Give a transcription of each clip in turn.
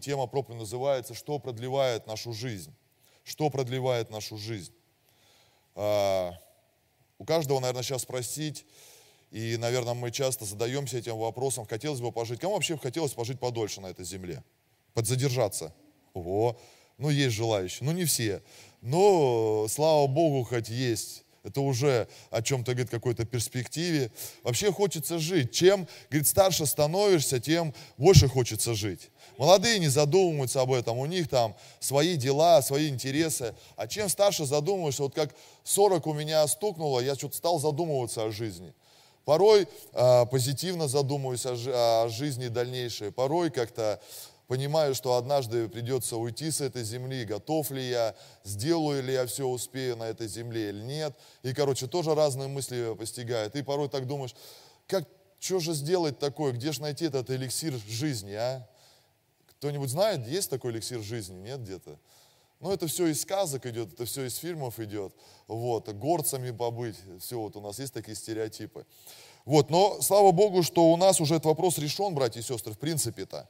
Тема проповеди называется «Что продлевает нашу жизнь?» Что продлевает нашу жизнь? А, у каждого, наверное, сейчас спросить, и, наверное, мы часто задаемся этим вопросом, хотелось бы пожить. Кому вообще хотелось пожить подольше на этой земле? Подзадержаться? Ого, ну есть желающие, ну не все. Но, слава Богу, хоть есть это уже о чем-то, говорит, какой-то перспективе. Вообще хочется жить. Чем, говорит, старше становишься, тем больше хочется жить. Молодые не задумываются об этом, у них там свои дела, свои интересы. А чем старше задумываешься, вот как 40 у меня стукнуло, я что-то стал задумываться о жизни. Порой э, позитивно задумываюсь о, о жизни дальнейшей, порой как-то понимаю, что однажды придется уйти с этой земли, готов ли я, сделаю ли я все успею на этой земле или нет. И, короче, тоже разные мысли постигают. И порой так думаешь, как, что же сделать такое, где же найти этот эликсир жизни, а? Кто-нибудь знает, есть такой эликсир жизни, нет где-то? Ну, это все из сказок идет, это все из фильмов идет. Вот, горцами побыть, все, вот у нас есть такие стереотипы. Вот, но слава Богу, что у нас уже этот вопрос решен, братья и сестры, в принципе-то.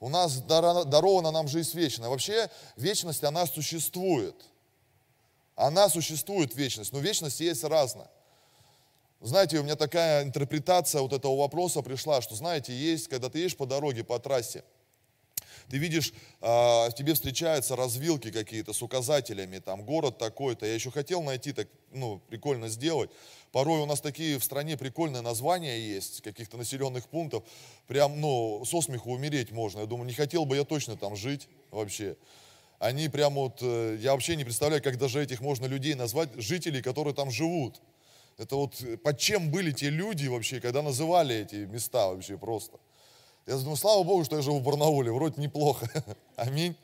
У нас дарована нам жизнь вечная. Вообще вечность, она существует. Она существует, вечность. Но вечность есть разная. Знаете, у меня такая интерпретация вот этого вопроса пришла, что, знаете, есть, когда ты едешь по дороге, по трассе, ты видишь, э, тебе встречаются развилки какие-то с указателями, там, город такой-то. Я еще хотел найти, так, ну, прикольно сделать. Порой у нас такие в стране прикольные названия есть, каких-то населенных пунктов. Прям, ну, со смеху умереть можно. Я думаю, не хотел бы я точно там жить вообще. Они прям вот, э, я вообще не представляю, как даже этих можно людей назвать, жителей, которые там живут. Это вот э, под чем были те люди вообще, когда называли эти места вообще просто. Я думаю, слава Богу, что я живу в Барнауле, вроде неплохо. Аминь.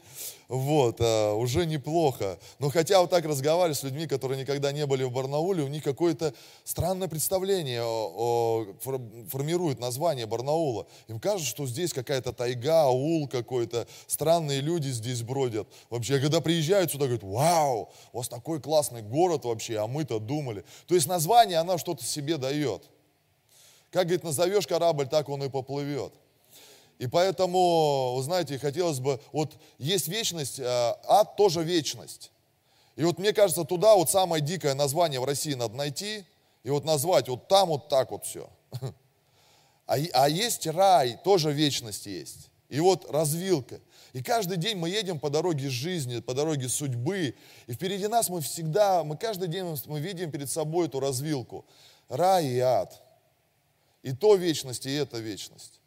Вот, а, уже неплохо. Но хотя вот так разговаривали с людьми, которые никогда не были в Барнауле, у них какое-то странное представление о, о, формирует название Барнаула. Им кажется, что здесь какая-то тайга, аул какой-то, странные люди здесь бродят. Вообще, когда приезжают сюда, говорят, вау, у вас такой классный город вообще, а мы-то думали. То есть название, оно что-то себе дает. Как, говорит, назовешь корабль, так он и поплывет. И поэтому, вы знаете, хотелось бы, вот есть вечность, а ад тоже вечность. И вот мне кажется, туда вот самое дикое название в России надо найти, и вот назвать вот там вот так вот все. А, а есть рай, тоже вечность есть. И вот развилка. И каждый день мы едем по дороге жизни, по дороге судьбы. И впереди нас мы всегда, мы каждый день мы видим перед собой эту развилку. Рай и ад. И то вечность, и это вечность.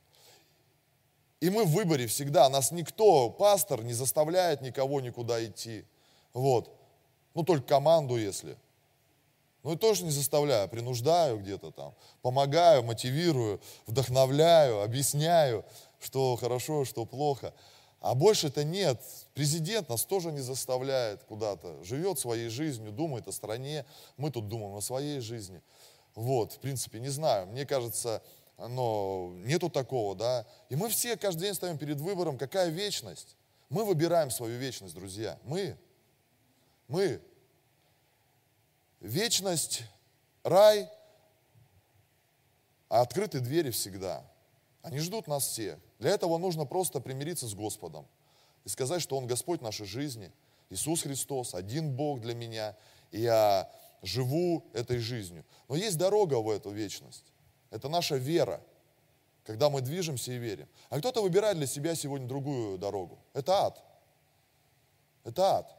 И мы в выборе всегда. Нас никто, пастор, не заставляет никого никуда идти. Вот. Ну, только команду, если. Ну, и тоже не заставляю, принуждаю где-то там. Помогаю, мотивирую, вдохновляю, объясняю, что хорошо, что плохо. А больше это нет. Президент нас тоже не заставляет куда-то. Живет своей жизнью, думает о стране. Мы тут думаем о своей жизни. Вот, в принципе, не знаю. Мне кажется, но нету такого, да. И мы все каждый день ставим перед выбором, какая вечность. Мы выбираем свою вечность, друзья. Мы. Мы. Вечность, рай, а открыты двери всегда. Они ждут нас все. Для этого нужно просто примириться с Господом и сказать, что Он Господь нашей жизни. Иисус Христос, один Бог для меня, и я живу этой жизнью. Но есть дорога в эту вечность. Это наша вера, когда мы движемся и верим. А кто-то выбирает для себя сегодня другую дорогу. Это ад. Это ад.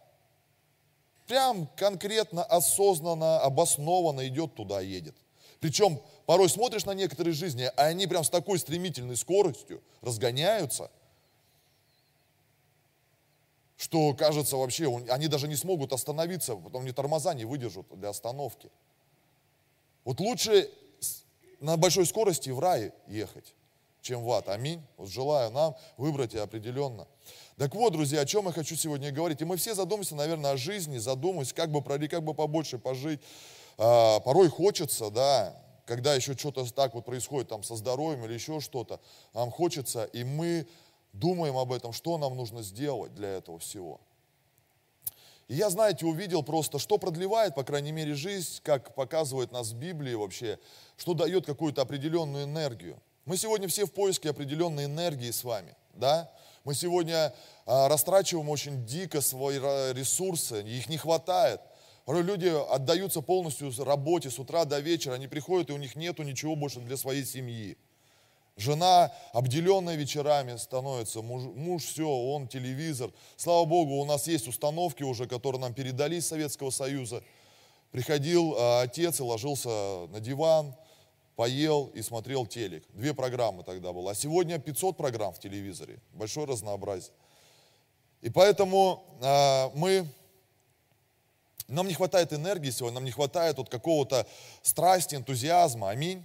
Прям конкретно, осознанно, обоснованно идет туда, едет. Причем порой смотришь на некоторые жизни, а они прям с такой стремительной скоростью разгоняются, что кажется вообще, они даже не смогут остановиться, потом ни тормоза не выдержат для остановки. Вот лучше на большой скорости в рай ехать, чем в ад. Аминь. Вот желаю нам выбрать и определенно. Так вот, друзья, о чем я хочу сегодня говорить. И мы все задумаемся, наверное, о жизни, задумаемся, как бы пройти, как бы побольше пожить. А, порой хочется, да, когда еще что-то так вот происходит там со здоровьем или еще что-то, нам хочется, и мы думаем об этом, что нам нужно сделать для этого всего. И я, знаете, увидел просто, что продлевает, по крайней мере, жизнь, как показывает нас в Библии вообще, что дает какую-то определенную энергию. Мы сегодня все в поиске определенной энергии с вами, да? Мы сегодня а, растрачиваем очень дико свои ресурсы, их не хватает. Люди отдаются полностью работе с утра до вечера, они приходят, и у них нету ничего больше для своей семьи. Жена, обделенная вечерами, становится, муж, муж все, он телевизор. Слава Богу, у нас есть установки уже, которые нам передали из Советского Союза. Приходил а, отец и ложился на диван, поел и смотрел телек. Две программы тогда было. А сегодня 500 программ в телевизоре. Большое разнообразие. И поэтому а, мы, нам не хватает энергии сегодня, нам не хватает вот какого-то страсти, энтузиазма. Аминь.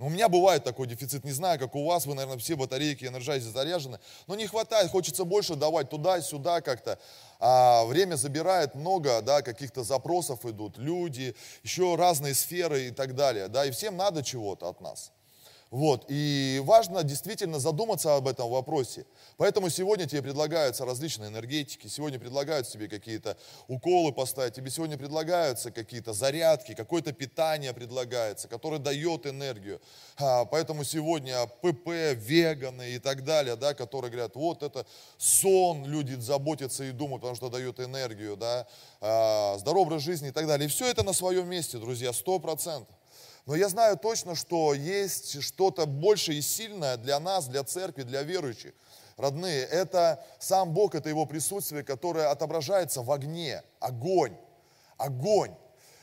У меня бывает такой дефицит, не знаю, как у вас, вы, наверное, все батарейки Energizer заряжены, но не хватает, хочется больше давать туда-сюда как-то. А время забирает много, да, каких-то запросов идут, люди, еще разные сферы и так далее, да, и всем надо чего-то от нас. Вот. И важно действительно задуматься об этом вопросе. Поэтому сегодня тебе предлагаются различные энергетики, сегодня предлагаются тебе какие-то уколы поставить, тебе сегодня предлагаются какие-то зарядки, какое-то питание предлагается, которое дает энергию. А, поэтому сегодня ПП, веганы и так далее, да, которые говорят, вот это сон, люди заботятся и думают, потому что дает энергию, да, а, здоровый образ жизни и так далее. И все это на своем месте, друзья, сто процентов. Но я знаю точно, что есть что-то большее и сильное для нас, для церкви, для верующих. Родные, это сам Бог, это Его присутствие, которое отображается в огне. Огонь. Огонь.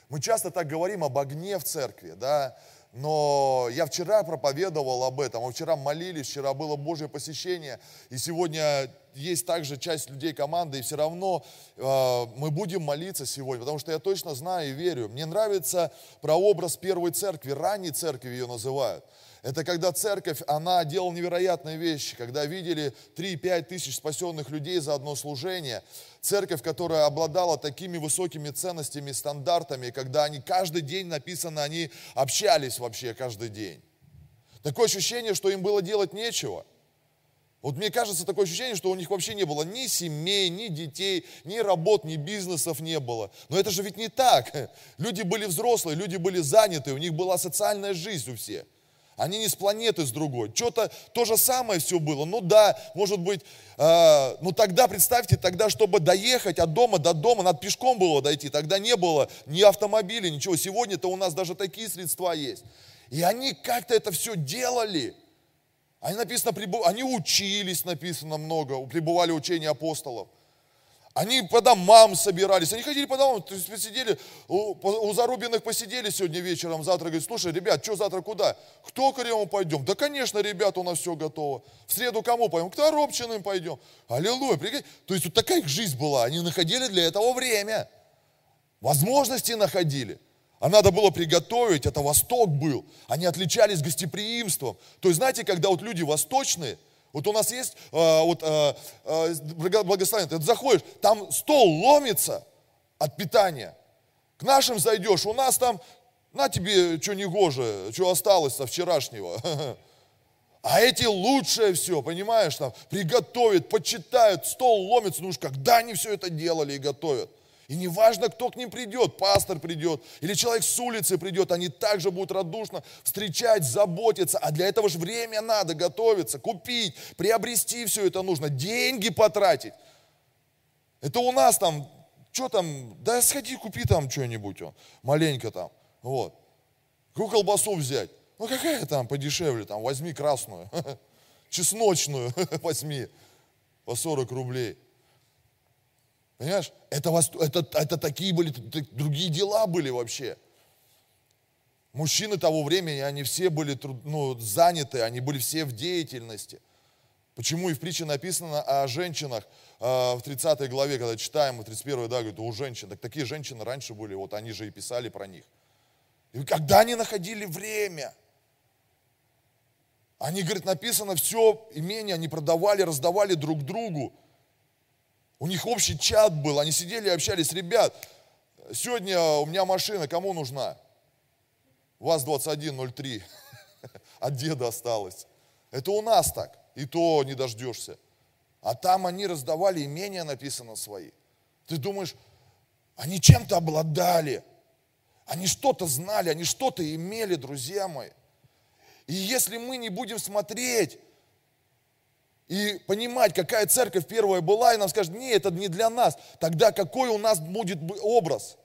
Мы часто так говорим об огне в церкви, да, но я вчера проповедовал об этом, мы вчера молились, вчера было Божье посещение, и сегодня есть также часть людей команды, и все равно э, мы будем молиться сегодня, потому что я точно знаю и верю. Мне нравится прообраз первой церкви, ранней церкви ее называют. Это когда церковь, она делала невероятные вещи, когда видели 3-5 тысяч спасенных людей за одно служение. Церковь, которая обладала такими высокими ценностями, стандартами, когда они каждый день, написано, они общались вообще каждый день. Такое ощущение, что им было делать нечего. Вот мне кажется, такое ощущение, что у них вообще не было ни семей, ни детей, ни работ, ни бизнесов не было. Но это же ведь не так. Люди были взрослые, люди были заняты, у них была социальная жизнь у всех. Они не с планеты, с другой. Что-то то же самое все было. Ну да, может быть, э, ну тогда, представьте, тогда, чтобы доехать от дома до дома, надо пешком было дойти. Тогда не было ни автомобиля, ничего. Сегодня-то у нас даже такие средства есть. И они как-то это все делали. Они написано, они учились, написано много, пребывали учения апостолов. Они по домам собирались, они ходили по домам, то есть посидели, у, у Зарубиных посидели сегодня вечером, завтра, говорит, слушай, ребят, что завтра куда? К Токареву пойдем? Да, конечно, ребята, у нас все готово. В среду кому пойдем? К Торопчиным пойдем. Аллилуйя, прикинь. То есть вот такая их жизнь была, они находили для этого время. Возможности находили. А надо было приготовить, это Восток был. Они отличались гостеприимством. То есть, знаете, когда вот люди восточные, вот у нас есть э, вот, э, э, благословение, ты заходишь, там стол ломится от питания. К нашим зайдешь, у нас там, на тебе, что негоже, что осталось со вчерашнего. А эти лучшее все, понимаешь, там приготовят, почитают, стол ломится, ну уж когда они все это делали и готовят. И не важно, кто к ним придет, пастор придет или человек с улицы придет, они также будут радушно встречать, заботиться. А для этого же время надо готовиться, купить, приобрести все это нужно, деньги потратить. Это у нас там, что там, да сходи купи там что-нибудь, маленько там, вот. Какую колбасу взять? Ну какая там подешевле, там возьми красную, чесночную возьми по 40 рублей. Понимаешь? Это, это, это такие были, другие дела были вообще. Мужчины того времени, они все были ну, заняты, они были все в деятельности. Почему и в притче написано о женщинах э, в 30 главе, когда читаем, в 31 да, говорит, у женщин. Так такие женщины раньше были, вот они же и писали про них. И когда они находили время, они, говорит, написано, все имение они продавали, раздавали друг другу. У них общий чат был, они сидели и общались. Ребят, сегодня у меня машина, кому нужна? ВАЗ-2103. От деда осталось. Это у нас так. И то не дождешься. А там они раздавали имения, написано, свои. Ты думаешь, они чем-то обладали. Они что-то знали, они что-то имели, друзья мои. И если мы не будем смотреть и понимать, какая церковь первая была, и нам скажет, не, это не для нас. Тогда какой у нас будет образ?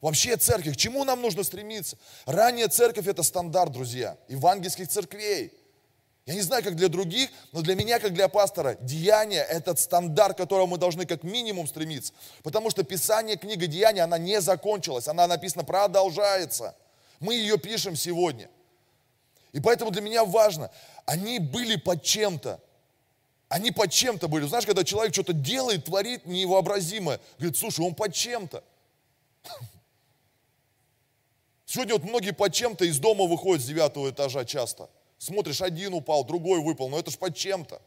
Вообще церковь, к чему нам нужно стремиться? Ранняя церковь это стандарт, друзья, евангельских церквей. Я не знаю, как для других, но для меня, как для пастора, деяние – это стандарт, к которому мы должны как минимум стремиться. Потому что Писание, книга Деяния, она не закончилась, она написана, продолжается. Мы ее пишем сегодня. И поэтому для меня важно, они были под чем-то. Они под чем-то были. Знаешь, когда человек что-то делает, творит невообразимое, говорит, слушай, он под чем-то. Сегодня вот многие под чем-то из дома выходят с девятого этажа часто. Смотришь, один упал, другой выпал, но это ж под чем-то.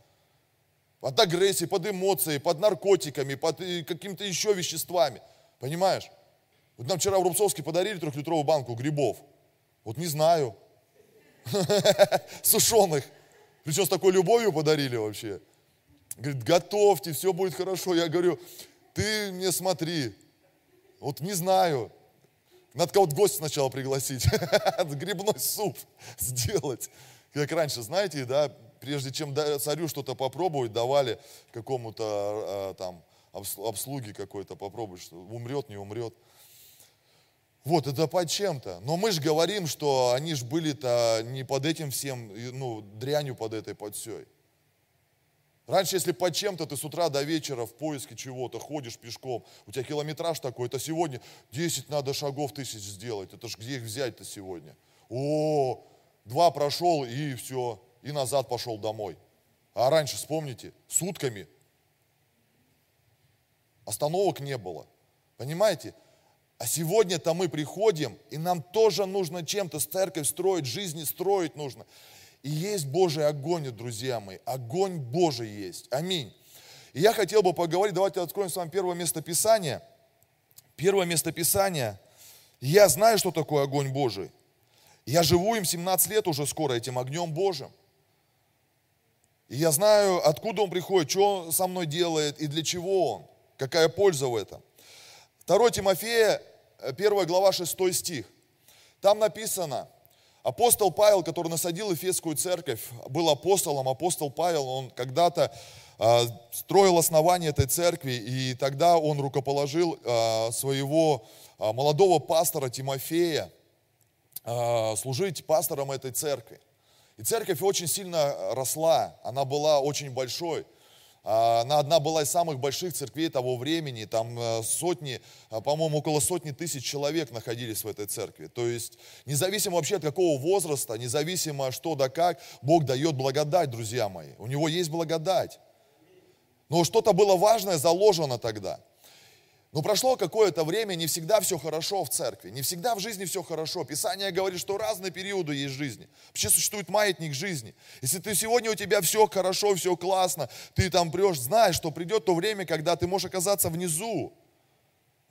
Под агрессией, под эмоцией, под наркотиками, под э, какими-то еще веществами. Понимаешь? Вот нам вчера в Рубцовске подарили трехлитровую банку грибов. Вот не знаю. Сушеных. Причем с такой любовью подарили вообще. Говорит, готовьте, все будет хорошо. Я говорю, ты мне смотри. Вот не знаю. Надо кого-то гостя сначала пригласить. Грибной суп сделать. Как раньше, знаете, да, прежде чем царю что-то попробовать, давали какому-то а, там обслуге какой-то попробовать, что умрет, не умрет. Вот, это под чем-то. Но мы же говорим, что они же были-то не под этим всем, ну, дрянью под этой, под всей. Раньше, если под чем-то ты с утра до вечера в поиске чего-то ходишь пешком, у тебя километраж такой, это сегодня 10 надо шагов тысяч сделать. Это ж где их взять-то сегодня? О, два прошел и все, и назад пошел домой. А раньше, вспомните, сутками остановок не было. Понимаете? А сегодня-то мы приходим, и нам тоже нужно чем-то церковь строить, жизни строить нужно. И есть Божий огонь, друзья мои. Огонь Божий есть. Аминь. И я хотел бы поговорить, давайте откроем с вами первое место Писания. Первое место Писания. Я знаю, что такое огонь Божий. Я живу им 17 лет уже скоро, этим огнем Божьим. И я знаю, откуда он приходит, что он со мной делает и для чего он, какая польза в этом. 2 Тимофея, 1 глава, 6 стих. Там написано, Апостол Павел, который насадил Ефесскую церковь, был апостолом. Апостол Павел, он когда-то э, строил основание этой церкви, и тогда он рукоположил э, своего э, молодого пастора Тимофея э, служить пастором этой церкви. И церковь очень сильно росла, она была очень большой. А, она одна была из самых больших церквей того времени, там э, сотни, а, по-моему, около сотни тысяч человек находились в этой церкви. То есть, независимо вообще от какого возраста, независимо что да как, Бог дает благодать, друзья мои. У Него есть благодать. Но что-то было важное заложено тогда – но прошло какое-то время, не всегда все хорошо в церкви, не всегда в жизни все хорошо. Писание говорит, что разные периоды есть жизни. Вообще существует маятник жизни. Если ты сегодня у тебя все хорошо, все классно, ты там прешь, знаешь, что придет то время, когда ты можешь оказаться внизу.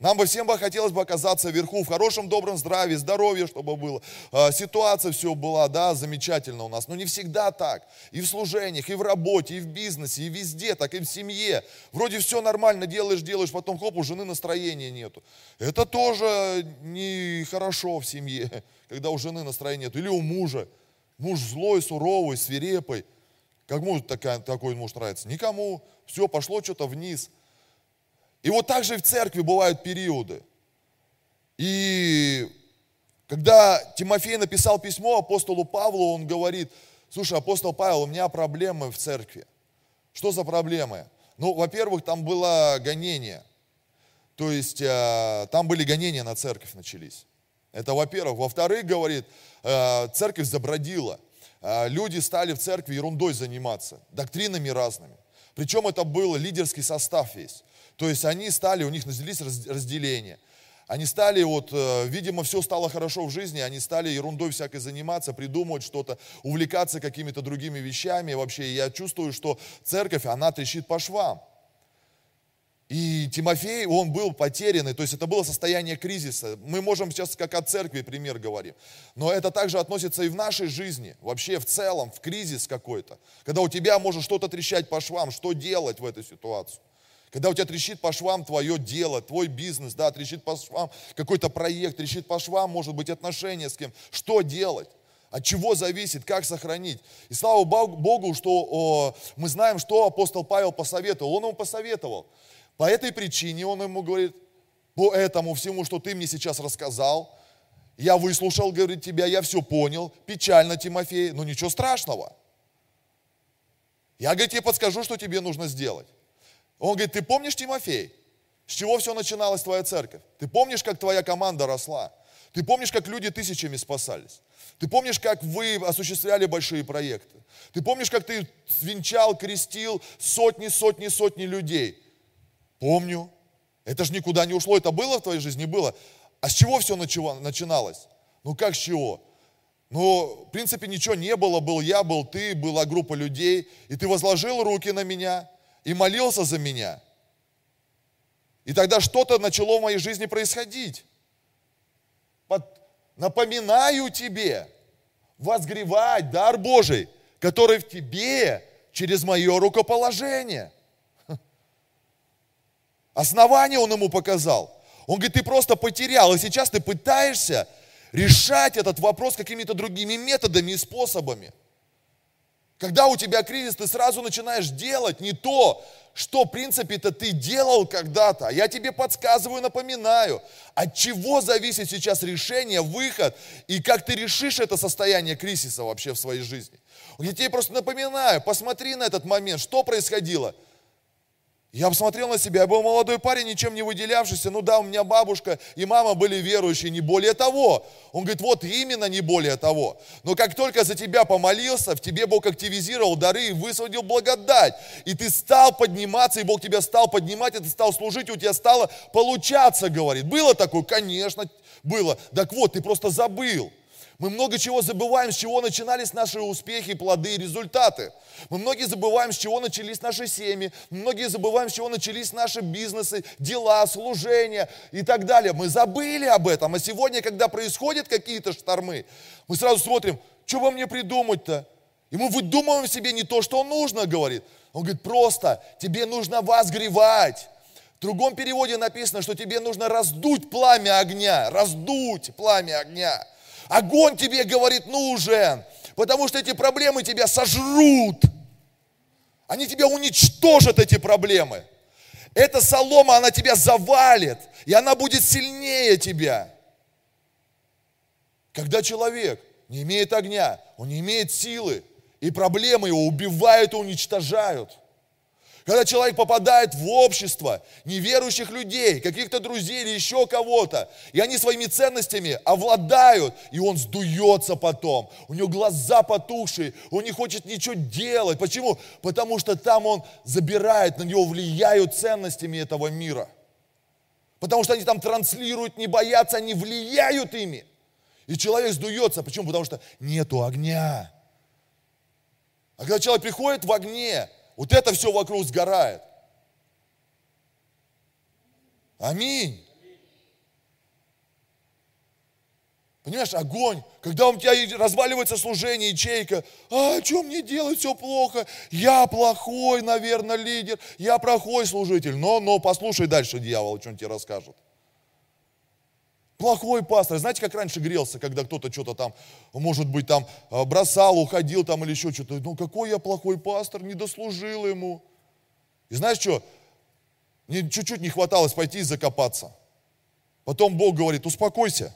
Нам бы всем бы хотелось бы оказаться вверху, в хорошем, добром здравии, здоровье, чтобы было. А, ситуация все была, да, замечательно у нас. Но не всегда так. И в служениях, и в работе, и в бизнесе, и везде, так и в семье. Вроде все нормально, делаешь, делаешь, потом хоп, у жены настроения нету. Это тоже нехорошо в семье, когда у жены настроения нету. Или у мужа. Муж злой, суровый, свирепый. Кому такая, такой муж нравится? Никому. Все, пошло что-то вниз – и вот так же в церкви бывают периоды. И когда Тимофей написал письмо апостолу Павлу, он говорит, слушай, апостол Павел, у меня проблемы в церкви. Что за проблемы? Ну, во-первых, там было гонение. То есть э, там были гонения на церковь начались. Это во-первых. Во-вторых, говорит, э, церковь забродила. Э, люди стали в церкви ерундой заниматься, доктринами разными. Причем это был лидерский состав весь. То есть они стали, у них начались разделения. Они стали, вот, э, видимо, все стало хорошо в жизни, они стали ерундой всякой заниматься, придумывать что-то, увлекаться какими-то другими вещами. Вообще, я чувствую, что церковь, она трещит по швам. И Тимофей, он был потерянный, то есть это было состояние кризиса. Мы можем сейчас как о церкви пример говорим. Но это также относится и в нашей жизни, вообще в целом, в кризис какой-то. Когда у тебя может что-то трещать по швам, что делать в этой ситуации? Когда у тебя трещит по швам твое дело, твой бизнес, да, трещит по швам какой-то проект, трещит по швам, может быть, отношения с кем. Что делать? От чего зависит, как сохранить. И слава Богу, что о, мы знаем, что апостол Павел посоветовал. Он ему посоветовал. По этой причине он ему говорит, по этому всему, что ты мне сейчас рассказал, я выслушал, говорит, тебя, я все понял, печально, Тимофей, но ничего страшного. Я, говорит, тебе подскажу, что тебе нужно сделать. Он говорит, ты помнишь, Тимофей, с чего все начиналась твоя церковь? Ты помнишь, как твоя команда росла? Ты помнишь, как люди тысячами спасались? Ты помнишь, как вы осуществляли большие проекты? Ты помнишь, как ты венчал, крестил сотни, сотни, сотни людей? Помню. Это же никуда не ушло. Это было в твоей жизни? Было. А с чего все начиналось? Ну как с чего? Ну, в принципе, ничего не было. Был я, был ты, была группа людей. И ты возложил руки на меня и молился за меня. И тогда что-то начало в моей жизни происходить. Под... Напоминаю тебе возгревать дар Божий, который в тебе через мое рукоположение. Основание он ему показал. Он говорит, ты просто потерял, и сейчас ты пытаешься решать этот вопрос какими-то другими методами и способами. Когда у тебя кризис, ты сразу начинаешь делать не то, что, в принципе-то, ты делал когда-то. Я тебе подсказываю, напоминаю, от чего зависит сейчас решение, выход, и как ты решишь это состояние кризиса вообще в своей жизни. Я тебе просто напоминаю, посмотри на этот момент, что происходило – я посмотрел на себя, я был молодой парень, ничем не выделявшийся. Ну да, у меня бабушка и мама были верующие, не более того. Он говорит, вот именно не более того. Но как только за тебя помолился, в тебе Бог активизировал дары и высвободил благодать. И ты стал подниматься, и Бог тебя стал поднимать, и ты стал служить, и у тебя стало получаться, говорит. Было такое? Конечно, было. Так вот, ты просто забыл. Мы много чего забываем, с чего начинались наши успехи, плоды результаты. Мы многие забываем, с чего начались наши семьи. многие забываем, с чего начались наши бизнесы, дела, служения и так далее. Мы забыли об этом. А сегодня, когда происходят какие-то штормы, мы сразу смотрим, что во мне придумать-то? И мы выдумываем себе не то, что нужно, говорит. Он говорит, просто тебе нужно возгревать. В другом переводе написано, что тебе нужно раздуть пламя огня, раздуть пламя огня. Огонь тебе, говорит, нужен, потому что эти проблемы тебя сожрут. Они тебя уничтожат, эти проблемы. Эта солома, она тебя завалит, и она будет сильнее тебя. Когда человек не имеет огня, он не имеет силы, и проблемы его убивают и уничтожают. Когда человек попадает в общество неверующих людей, каких-то друзей или еще кого-то, и они своими ценностями овладают, и он сдуется потом. У него глаза потухшие, он не хочет ничего делать. Почему? Потому что там он забирает, на него влияют ценностями этого мира. Потому что они там транслируют, не боятся, они влияют ими. И человек сдуется. Почему? Потому что нету огня. А когда человек приходит в огне, вот это все вокруг сгорает. Аминь. Понимаешь, огонь, когда у тебя разваливается служение, ячейка, а что мне делать, все плохо, я плохой, наверное, лидер, я плохой служитель. Но, но послушай дальше дьявол, что он тебе расскажет. Плохой пастор. Знаете, как раньше грелся, когда кто-то что-то там, может быть, там э, бросал, уходил там или еще что-то. Ну, какой я плохой пастор, не дослужил ему. И знаешь что? Мне чуть-чуть не хваталось пойти и закопаться. Потом Бог говорит, успокойся.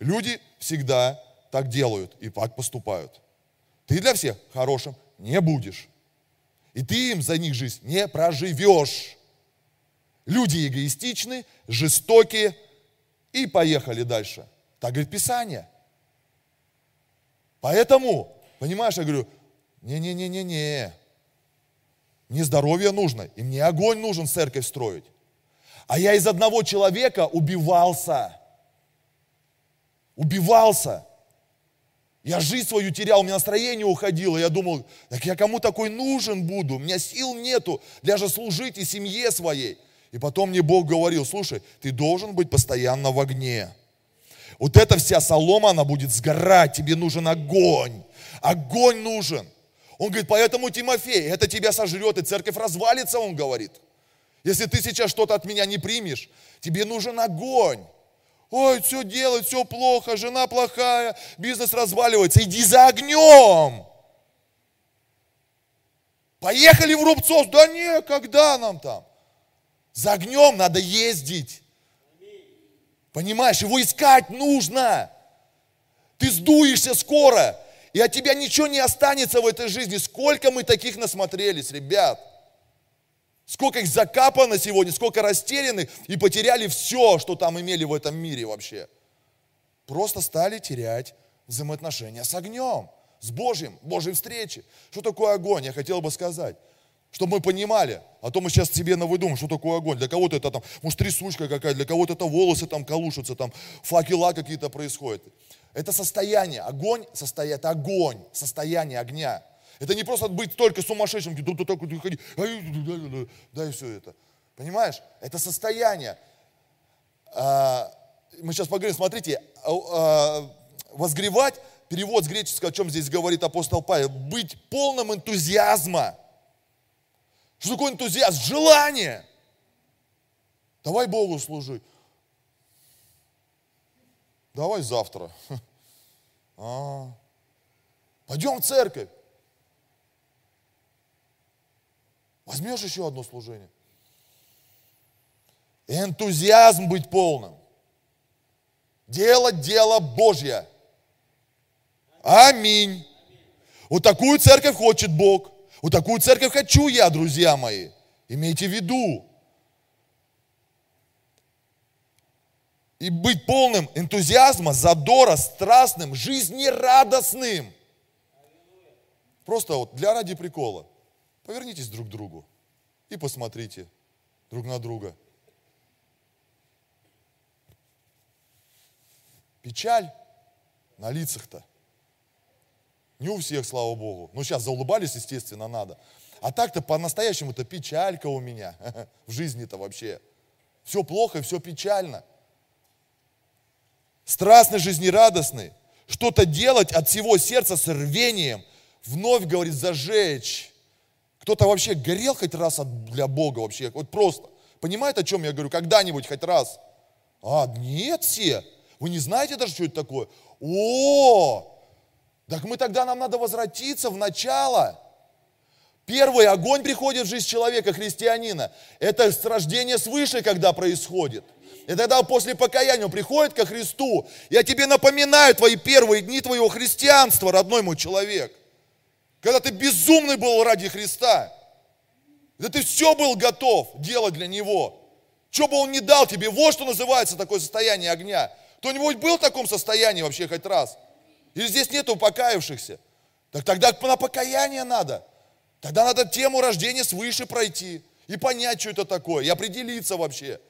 Люди всегда так делают и так поступают. Ты для всех хорошим не будешь. И ты им за них жизнь не проживешь. Люди эгоистичны, жестокие, и поехали дальше. Так говорит Писание. Поэтому, понимаешь, я говорю, не-не-не-не-не. Мне здоровье нужно, и мне огонь нужен церковь строить. А я из одного человека убивался. Убивался. Я жизнь свою терял, у меня настроение уходило. Я думал, так я кому такой нужен буду? У меня сил нету даже служить и семье своей. И потом мне Бог говорил, слушай, ты должен быть постоянно в огне. Вот эта вся солома, она будет сгорать, тебе нужен огонь. Огонь нужен. Он говорит, поэтому, Тимофей, это тебя сожрет, и церковь развалится, он говорит. Если ты сейчас что-то от меня не примешь, тебе нужен огонь. Ой, все делает, все плохо, жена плохая, бизнес разваливается. Иди за огнем. Поехали в Рубцов. Да не, когда нам там? За огнем надо ездить. Понимаешь, его искать нужно. Ты сдуешься скоро, и от тебя ничего не останется в этой жизни. Сколько мы таких насмотрелись, ребят. Сколько их закапано сегодня, сколько растеряны и потеряли все, что там имели в этом мире вообще. Просто стали терять взаимоотношения с огнем, с Божьим, Божьей встречи. Что такое огонь, я хотел бы сказать. Чтобы мы понимали, а то мы сейчас себе навыдумаем, что такое огонь. Для кого-то это там, может, трясучка какая-то, для кого-то это волосы там колушатся, там факела какие-то происходят. Это состояние, огонь, состояние, это огонь, состояние огня. Это не просто быть только сумасшедшим, тут так вот ходи, да и все это. Понимаешь? Это состояние. А, мы сейчас поговорим, смотрите, а, а, возгревать, перевод с греческого, о чем здесь говорит апостол Павел, быть полным энтузиазма. Что такое энтузиазм? Желание. Давай Богу служи. Давай завтра. А, пойдем в церковь. Возьмешь еще одно служение. Энтузиазм быть полным. Делать дело Божье. Аминь. Вот такую церковь хочет Бог. Вот такую церковь хочу я, друзья мои. Имейте в виду. И быть полным энтузиазма, задора, страстным, жизнерадостным. Просто вот для ради прикола. Повернитесь друг к другу и посмотрите друг на друга. Печаль на лицах-то. Не у всех, слава Богу. Ну, сейчас заулыбались, естественно, надо. А так-то по-настоящему-то печалька у меня в жизни-то вообще. Все плохо все печально. Страстный, жизнерадостный. Что-то делать от всего сердца с рвением. Вновь, говорит, зажечь кто-то вообще горел хоть раз для Бога вообще? Вот просто. Понимает, о чем я говорю? Когда-нибудь хоть раз? А, нет все. Вы не знаете даже, что это такое? О, так мы тогда нам надо возвратиться в начало. Первый огонь приходит в жизнь человека, христианина. Это с рождения свыше, когда происходит. И тогда после покаяния он приходит ко Христу. Я тебе напоминаю твои первые дни твоего христианства, родной мой человек. Когда ты безумный был ради Христа. Когда ты все был готов делать для Него. Что бы Он не дал тебе, вот что называется такое состояние огня. Кто-нибудь был в таком состоянии вообще хоть раз? Или здесь нету покаявшихся? Так тогда на покаяние надо. Тогда надо тему рождения свыше пройти и понять, что это такое, и определиться вообще.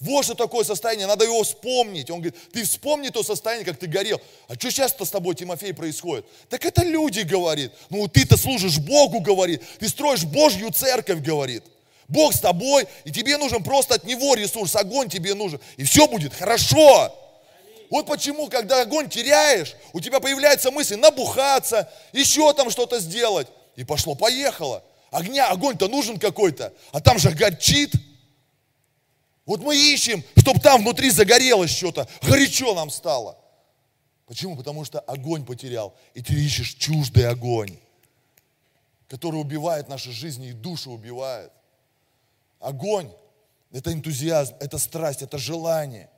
Вот что такое состояние, надо его вспомнить. Он говорит, ты вспомни то состояние, как ты горел. А что сейчас-то с тобой, Тимофей, происходит? Так это люди, говорит. Ну, ты-то служишь Богу, говорит. Ты строишь Божью церковь, говорит. Бог с тобой, и тебе нужен просто от Него ресурс, огонь тебе нужен. И все будет хорошо. Вот почему, когда огонь теряешь, у тебя появляется мысль набухаться, еще там что-то сделать. И пошло-поехало. Огня, огонь-то нужен какой-то, а там же горчит. Вот мы ищем, чтобы там внутри загорелось что-то, горячо нам стало. Почему? Потому что огонь потерял, и ты ищешь чуждый огонь, который убивает наши жизни и душу убивает. Огонь – это энтузиазм, это страсть, это желание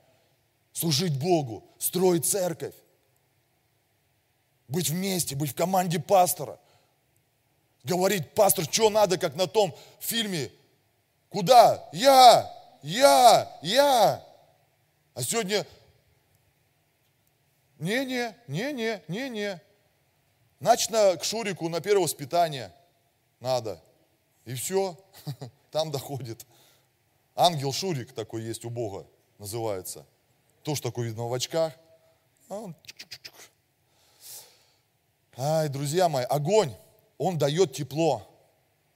служить Богу, строить церковь, быть вместе, быть в команде пастора. Говорить, пастор, что надо, как на том фильме, куда? Я, я, я. А сегодня, не-не, не-не, не-не. Значит, на, к Шурику на первое воспитание надо. И все, там доходит. Ангел Шурик такой есть у Бога, называется. Тоже такой видно в очках. А Ай, друзья мои, огонь, он дает тепло.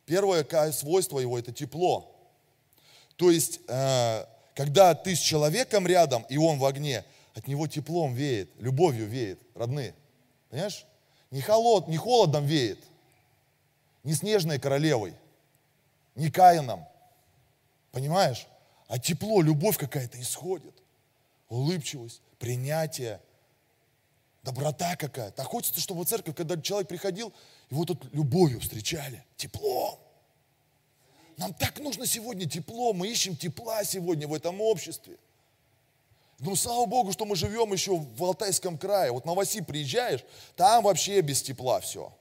Первое свойство его – это тепло. То есть, э, когда ты с человеком рядом, и он в огне, от него теплом веет, любовью веет, родные. Понимаешь? Не, холод, не холодом веет, не снежной королевой, не Каином. Понимаешь? А тепло, любовь какая-то исходит. Улыбчивость, принятие, доброта какая-то. А хочется, чтобы в церковь, когда человек приходил, его тут любовью встречали, теплом. Нам так нужно сегодня тепло, мы ищем тепла сегодня в этом обществе. Ну, слава Богу, что мы живем еще в Алтайском крае. Вот на Васи приезжаешь, там вообще без тепла все.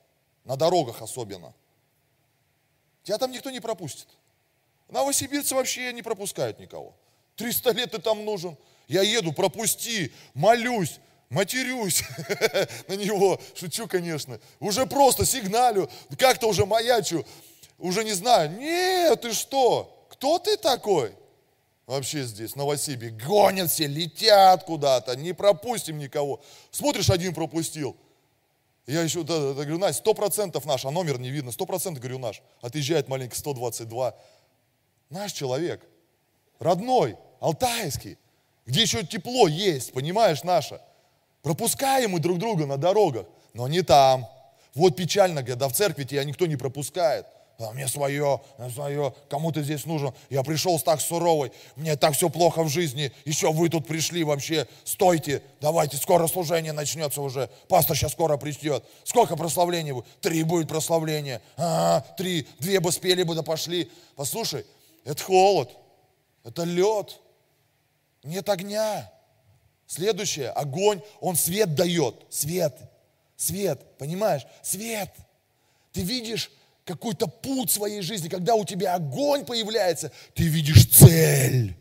На дорогах особенно. Тебя там никто не пропустит. Новосибирцы вообще не пропускают никого. 300 лет ты там нужен. Я еду, пропусти, молюсь, матерюсь на него. Шучу, конечно. Уже просто сигналю, как-то уже маячу. Уже не знаю. Нет, ты что? Кто ты такой? Вообще здесь, в Новосибе. Гонят все, летят куда-то, не пропустим никого. Смотришь, один пропустил. Я еще да, да, говорю, Настя, сто процентов наш, а номер не видно, сто процентов, говорю, наш. Отъезжает маленький 122. Наш человек, родной, алтайский, где еще тепло есть, понимаешь, наше. Пропускаем мы друг друга на дорогах, но не там. Вот печально, когда в церкви тебя никто не пропускает – а мне свое, свое, кому ты здесь нужен? Я пришел с так суровой, мне так все плохо в жизни, еще вы тут пришли вообще, стойте, давайте, скоро служение начнется уже, пастор сейчас скоро придет. Сколько прославлений будет? Три будет прославления. А, три, две бы спели бы, да пошли. Послушай, это холод, это лед, нет огня. Следующее, огонь, он свет дает, свет, свет, понимаешь, свет. Ты видишь какой-то путь своей жизни, когда у тебя огонь появляется, ты видишь цель.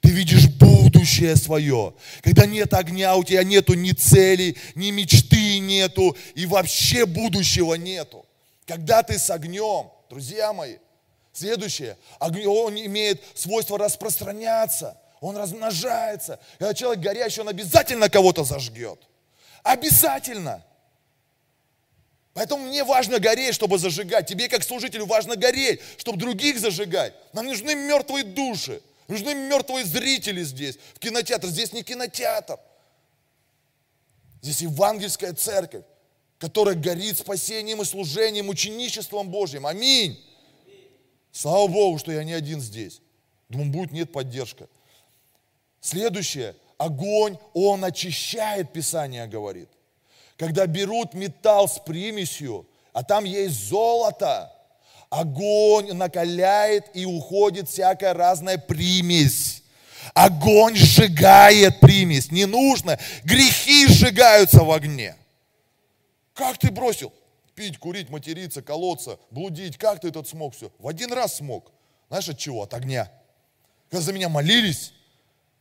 Ты видишь будущее свое. Когда нет огня, у тебя нету ни цели, ни мечты нету, и вообще будущего нету. Когда ты с огнем, друзья мои, следующее, он имеет свойство распространяться, он размножается. Когда человек горячий, он обязательно кого-то зажгет. Обязательно. Поэтому мне важно гореть, чтобы зажигать. Тебе, как служителю, важно гореть, чтобы других зажигать. Нам нужны мертвые души. Нужны мертвые зрители здесь, в кинотеатр. Здесь не кинотеатр. Здесь евангельская церковь, которая горит спасением и служением, ученичеством Божьим. Аминь. Слава Богу, что я не один здесь. Думаю, будет, нет поддержка. Следующее. Огонь, он очищает, Писание говорит когда берут металл с примесью, а там есть золото, огонь накаляет и уходит всякая разная примесь. Огонь сжигает примесь. Не нужно. Грехи сжигаются в огне. Как ты бросил? Пить, курить, материться, колоться, блудить. Как ты этот смог все? В один раз смог. Знаешь от чего? От огня. Когда за меня молились,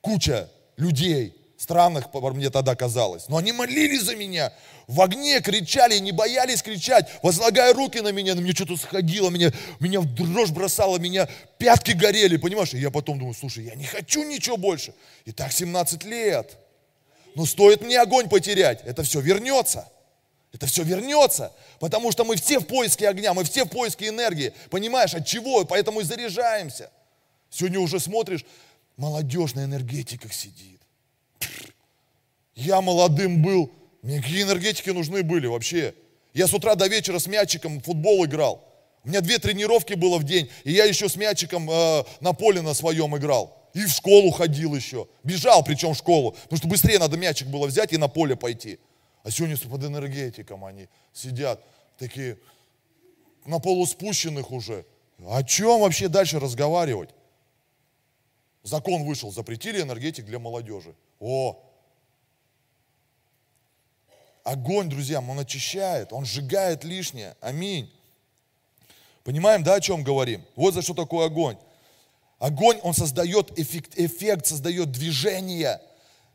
куча людей, странных, мне тогда казалось. Но они молились за меня, в огне кричали, не боялись кричать, возлагая руки на меня, на меня что-то сходило, меня, меня в дрожь бросало, меня пятки горели, понимаешь? И я потом думаю, слушай, я не хочу ничего больше. И так 17 лет. Но стоит мне огонь потерять, это все вернется. Это все вернется, потому что мы все в поиске огня, мы все в поиске энергии. Понимаешь, от чего? Поэтому и заряжаемся. Сегодня уже смотришь, молодежь на энергетиках сидит. Я молодым был, мне какие энергетики нужны были вообще? Я с утра до вечера с мячиком в футбол играл. У меня две тренировки было в день, и я еще с мячиком э, на поле на своем играл. И в школу ходил еще. Бежал причем в школу, потому что быстрее надо мячик было взять и на поле пойти. А сегодня под энергетиком они сидят, такие на полуспущенных уже. О чем вообще дальше разговаривать? Закон вышел, запретили энергетик для молодежи. О, огонь, друзья, он очищает, он сжигает лишнее. Аминь. Понимаем, да, о чем говорим? Вот за что такое огонь. Огонь, он создает эффект, эффект создает движение.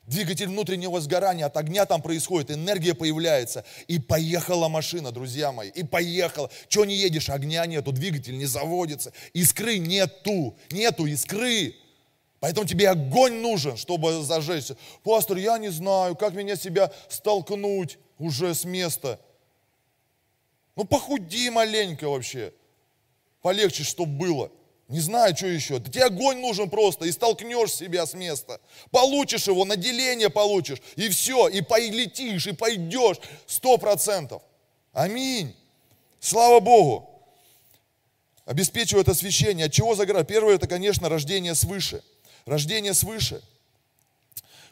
Двигатель внутреннего сгорания, от огня там происходит, энергия появляется. И поехала машина, друзья мои, и поехала. Чего не едешь, огня нету, двигатель не заводится, искры нету, нету искры. Поэтому тебе огонь нужен, чтобы зажечься. Пастор, я не знаю, как меня себя столкнуть уже с места. Ну похуди маленько вообще. Полегче, чтобы было. Не знаю, что еще. Да тебе огонь нужен просто, и столкнешь себя с места. Получишь его, наделение получишь, и все, и полетишь, и пойдешь. Сто процентов. Аминь. Слава Богу. Обеспечивает освящение. От чего загорать? Первое, это, конечно, рождение свыше рождение свыше.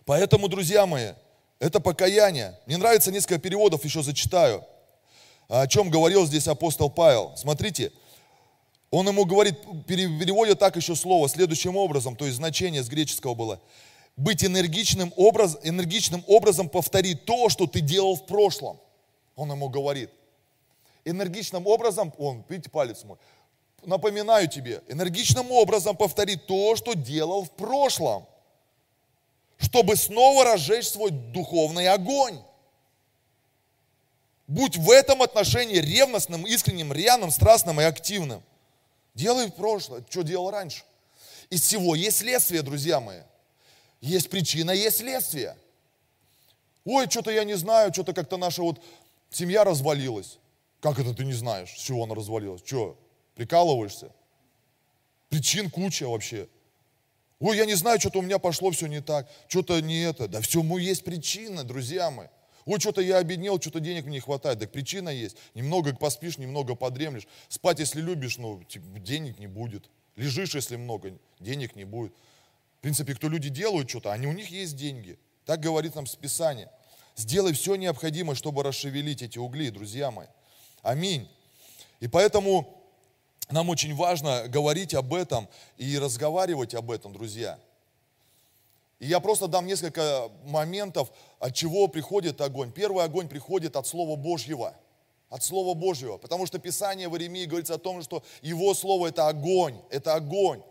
Поэтому, друзья мои, это покаяние. Мне нравится несколько переводов, еще зачитаю. О чем говорил здесь апостол Павел. Смотрите, он ему говорит, переводит так еще слово следующим образом, то есть значение с греческого было. Быть энергичным, образ, энергичным образом повторить то, что ты делал в прошлом. Он ему говорит. Энергичным образом, он, видите, палец мой, напоминаю тебе, энергичным образом повторить то, что делал в прошлом, чтобы снова разжечь свой духовный огонь. Будь в этом отношении ревностным, искренним, рьяным, страстным и активным. Делай прошлое, что делал раньше. Из всего есть следствие, друзья мои. Есть причина, есть следствие. Ой, что-то я не знаю, что-то как-то наша вот семья развалилась. Как это ты не знаешь, с чего она развалилась? Что, прикалываешься? Причин куча вообще. Ой, я не знаю, что-то у меня пошло все не так, что-то не это. Да всему есть причина, друзья мои. Ой, что-то я обеднел, что-то денег мне не хватает. Так причина есть. Немного поспишь, немного подремлешь. Спать, если любишь, ну, денег не будет. Лежишь, если много, денег не будет. В принципе, кто люди делают что-то, они у них есть деньги. Так говорит нам Списание. Сделай все необходимое, чтобы расшевелить эти угли, друзья мои. Аминь. И поэтому нам очень важно говорить об этом и разговаривать об этом, друзья. И я просто дам несколько моментов, от чего приходит огонь. Первый огонь приходит от Слова Божьего. От Слова Божьего. Потому что Писание в Иеремии говорится о том, что Его Слово – это огонь. Это огонь.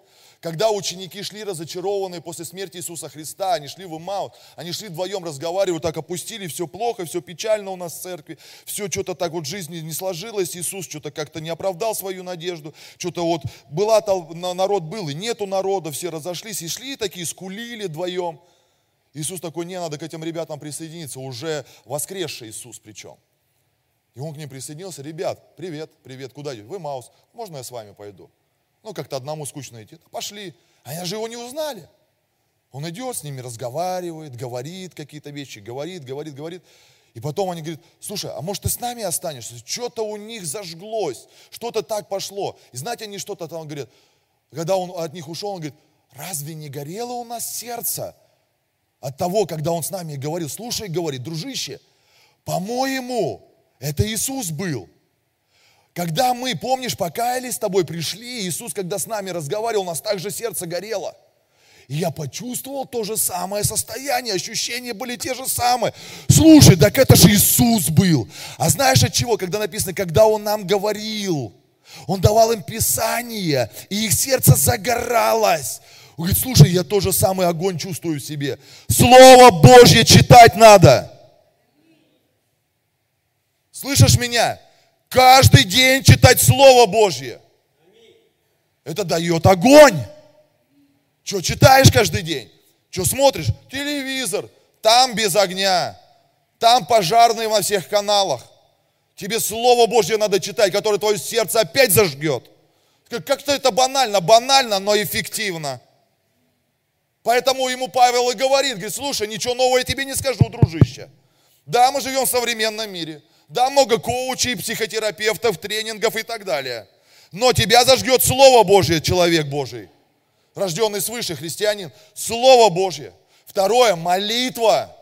Когда ученики шли разочарованные после смерти Иисуса Христа, они шли в Имаут, они шли вдвоем, разговаривают, так опустили, все плохо, все печально у нас в церкви, все что-то так вот в жизни не сложилось, Иисус что-то как-то не оправдал свою надежду, что-то вот была, народ был и нету народа, все разошлись и шли такие, скулили вдвоем. Иисус такой, не, надо к этим ребятам присоединиться, уже воскресший Иисус причем. И он к ним присоединился, ребят, привет, привет, куда идете? Вы Маус, можно я с вами пойду? Ну, как-то одному скучно идти. Пошли. А они же его не узнали. Он идет с ними, разговаривает, говорит какие-то вещи, говорит, говорит, говорит. И потом они говорят, слушай, а может ты с нами останешься? Что-то у них зажглось, что-то так пошло. И знаете, они что-то там говорят. Когда он от них ушел, он говорит, разве не горело у нас сердце от того, когда он с нами говорил? Слушай, говорит, дружище, по-моему, это Иисус был. Когда мы, помнишь, покаялись с тобой, пришли, Иисус, когда с нами разговаривал, у нас также сердце горело. И я почувствовал то же самое состояние, ощущения были те же самые. Слушай, так это же Иисус был. А знаешь от чего? Когда написано, когда Он нам говорил, Он давал им Писание, и их сердце загоралось. Он говорит, слушай, я тоже самый огонь чувствую в себе. Слово Божье читать надо. Слышишь меня? Каждый день читать Слово Божье. Это дает огонь. Что читаешь каждый день? Что смотришь? Телевизор. Там без огня. Там пожарные во всех каналах. Тебе Слово Божье надо читать, которое твое сердце опять зажгет. Как-то это банально, банально, но эффективно. Поэтому ему Павел и говорит, говорит, слушай, ничего нового я тебе не скажу, дружище. Да, мы живем в современном мире. Да, много коучей, психотерапевтов, тренингов и так далее. Но тебя зажгет Слово Божье, человек Божий. Рожденный свыше, христианин. Слово Божье. Второе, молитва.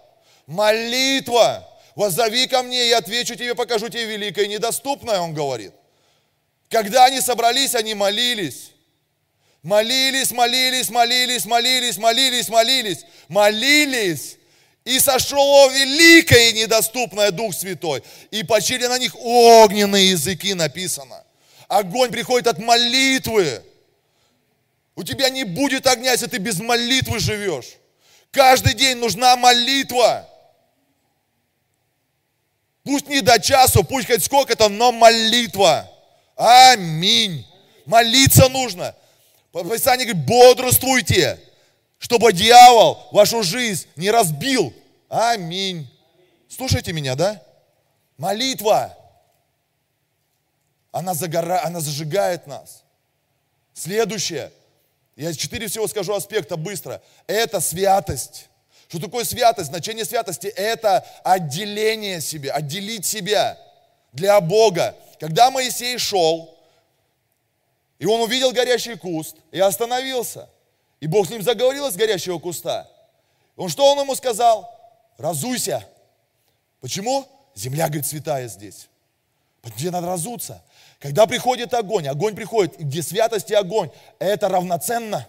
Молитва. Воззови ко мне, я отвечу тебе, покажу тебе великое и недоступное, он говорит. Когда они собрались, они молились. Молились, молились, молились, молились, молились, молились, молились. И сошло великое и недоступное Дух Святой. И почили на них огненные языки написано. Огонь приходит от молитвы. У тебя не будет огня, если ты без молитвы живешь. Каждый день нужна молитва. Пусть не до часу, пусть хоть сколько-то, но молитва. Аминь. Молиться нужно. Писание говорит, бодрствуйте чтобы дьявол вашу жизнь не разбил. Аминь. Слушайте меня, да? Молитва. Она, загора... она зажигает нас. Следующее. Я четыре всего скажу аспекта быстро. Это святость. Что такое святость? Значение святости – это отделение себя, отделить себя для Бога. Когда Моисей шел, и он увидел горящий куст, и остановился – и Бог с ним заговорил из горящего куста. Он что он ему сказал? Разуйся. Почему? Земля, говорит, святая здесь. Где надо разуться? Когда приходит огонь, огонь приходит, где святость и огонь, это равноценно.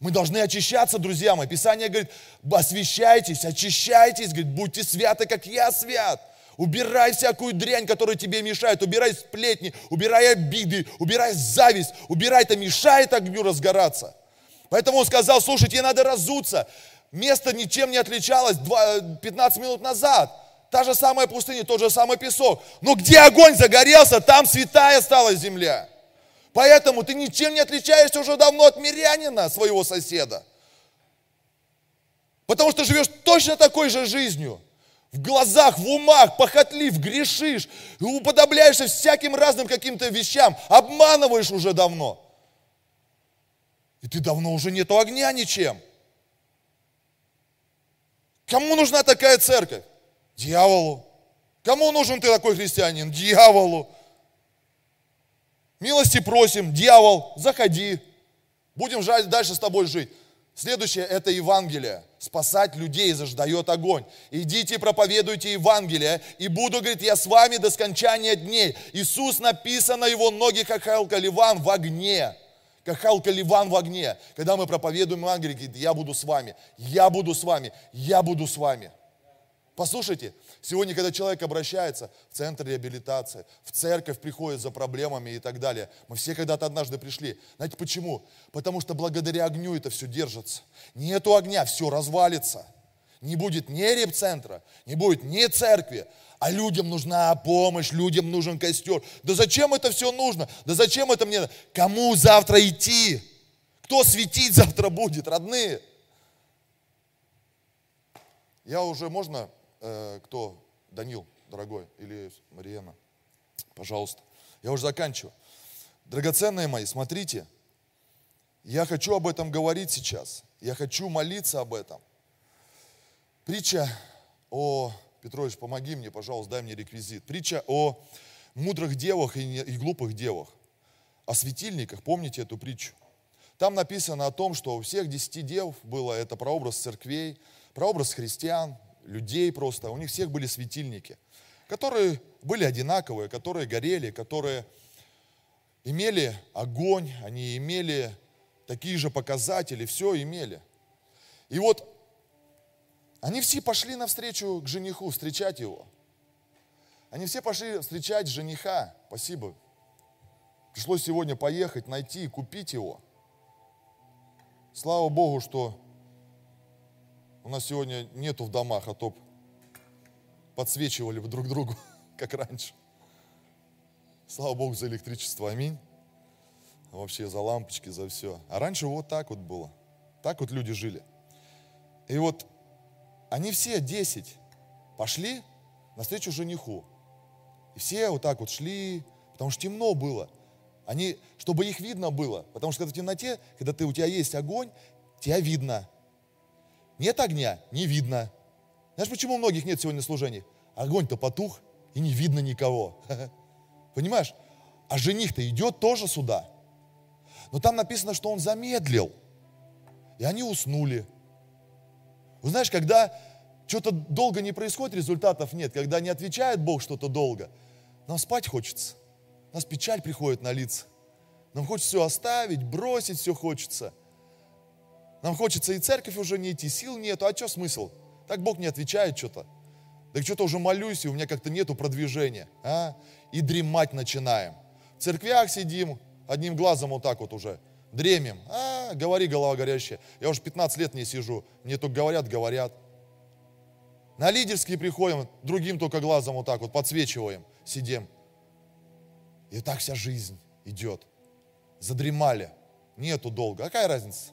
Мы должны очищаться, друзья мои. Писание говорит, освящайтесь, очищайтесь, говорит, будьте святы, как я свят. Убирай всякую дрянь, которая тебе мешает. Убирай сплетни, убирай обиды, убирай зависть. Убирай, это мешает огню разгораться. Поэтому он сказал, слушайте, тебе надо разуться. Место ничем не отличалось 15 минут назад. Та же самая пустыня, тот же самый песок. Но где огонь загорелся, там святая стала земля. Поэтому ты ничем не отличаешься уже давно от мирянина, своего соседа. Потому что живешь точно такой же жизнью. В глазах, в умах, похотлив, грешишь, уподобляешься всяким разным каким-то вещам, обманываешь уже давно. И ты давно уже нету огня ничем. Кому нужна такая церковь? Дьяволу. Кому нужен ты такой христианин? Дьяволу. Милости просим, дьявол, заходи. Будем дальше с тобой жить. Следующее – это Евангелие. Спасать людей заждает огонь. Идите, проповедуйте Евангелие, и буду, говорит, я с вами до скончания дней. Иисус написано его ноги, как Халкаливан в огне. Как Халкаливан в огне. Когда мы проповедуем Евангелие, говорит, я буду с вами, я буду с вами, я буду с вами. Послушайте, сегодня, когда человек обращается в центр реабилитации, в церковь приходит за проблемами и так далее, мы все когда-то однажды пришли. Знаете почему? Потому что благодаря огню это все держится. Нету огня, все развалится. Не будет ни реп-центра, не будет ни церкви, а людям нужна помощь, людям нужен костер. Да зачем это все нужно? Да зачем это мне? Кому завтра идти? Кто светить завтра будет, родные? Я уже, можно э, кто? Данил, дорогой, или Мариена? Пожалуйста. Я уже заканчиваю. Драгоценные мои, смотрите, я хочу об этом говорить сейчас. Я хочу молиться об этом. Притча о... Петрович, помоги мне, пожалуйста, дай мне реквизит. Притча о мудрых девах и, не, и глупых девах. О светильниках, помните эту притчу? Там написано о том, что у всех десяти дев было это прообраз церквей, прообраз христиан, людей просто, у них всех были светильники, которые были одинаковые, которые горели, которые имели огонь, они имели такие же показатели, все имели. И вот они все пошли навстречу к жениху, встречать его. Они все пошли встречать жениха. Спасибо. Пришлось сегодня поехать, найти, купить его. Слава Богу, что у нас сегодня нету в домах, а то подсвечивали бы друг другу, как раньше. Слава Богу за электричество, аминь. Вообще за лампочки, за все. А раньше вот так вот было. Так вот люди жили. И вот они все десять пошли навстречу жениху. И все вот так вот шли, потому что темно было. Они, чтобы их видно было, потому что когда в темноте, когда ты, у тебя есть огонь, тебя видно. Нет огня, не видно. Знаешь, почему у многих нет сегодня служений? Огонь-то потух, и не видно никого. Понимаешь? А жених-то идет тоже сюда. Но там написано, что он замедлил. И они уснули. Вы знаешь, когда что-то долго не происходит, результатов нет, когда не отвечает Бог что-то долго, нам спать хочется. У нас печаль приходит на лица. Нам хочется все оставить, бросить все хочется – нам хочется и церковь уже не идти, сил нету. А что смысл? Так Бог не отвечает что-то. Так что-то уже молюсь, и у меня как-то нету продвижения. А? И дремать начинаем. В церквях сидим, одним глазом вот так вот уже. Дремем. А, говори, голова горящая. Я уже 15 лет не сижу. Мне только говорят, говорят. На лидерские приходим, другим только глазом вот так вот подсвечиваем, сидим. И так вся жизнь идет. Задремали. Нету долго. Какая разница?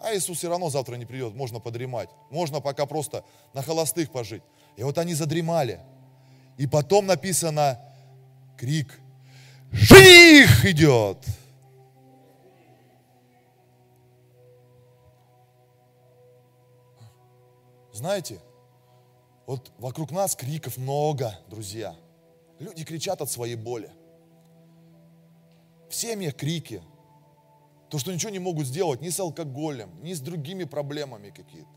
А Иисус все равно завтра не придет, можно подремать. Можно пока просто на холостых пожить. И вот они задремали. И потом написано крик. Жених идет! Знаете, вот вокруг нас криков много, друзья. Люди кричат от своей боли. В семьях крики, то, что ничего не могут сделать ни с алкоголем, ни с другими проблемами какие-то.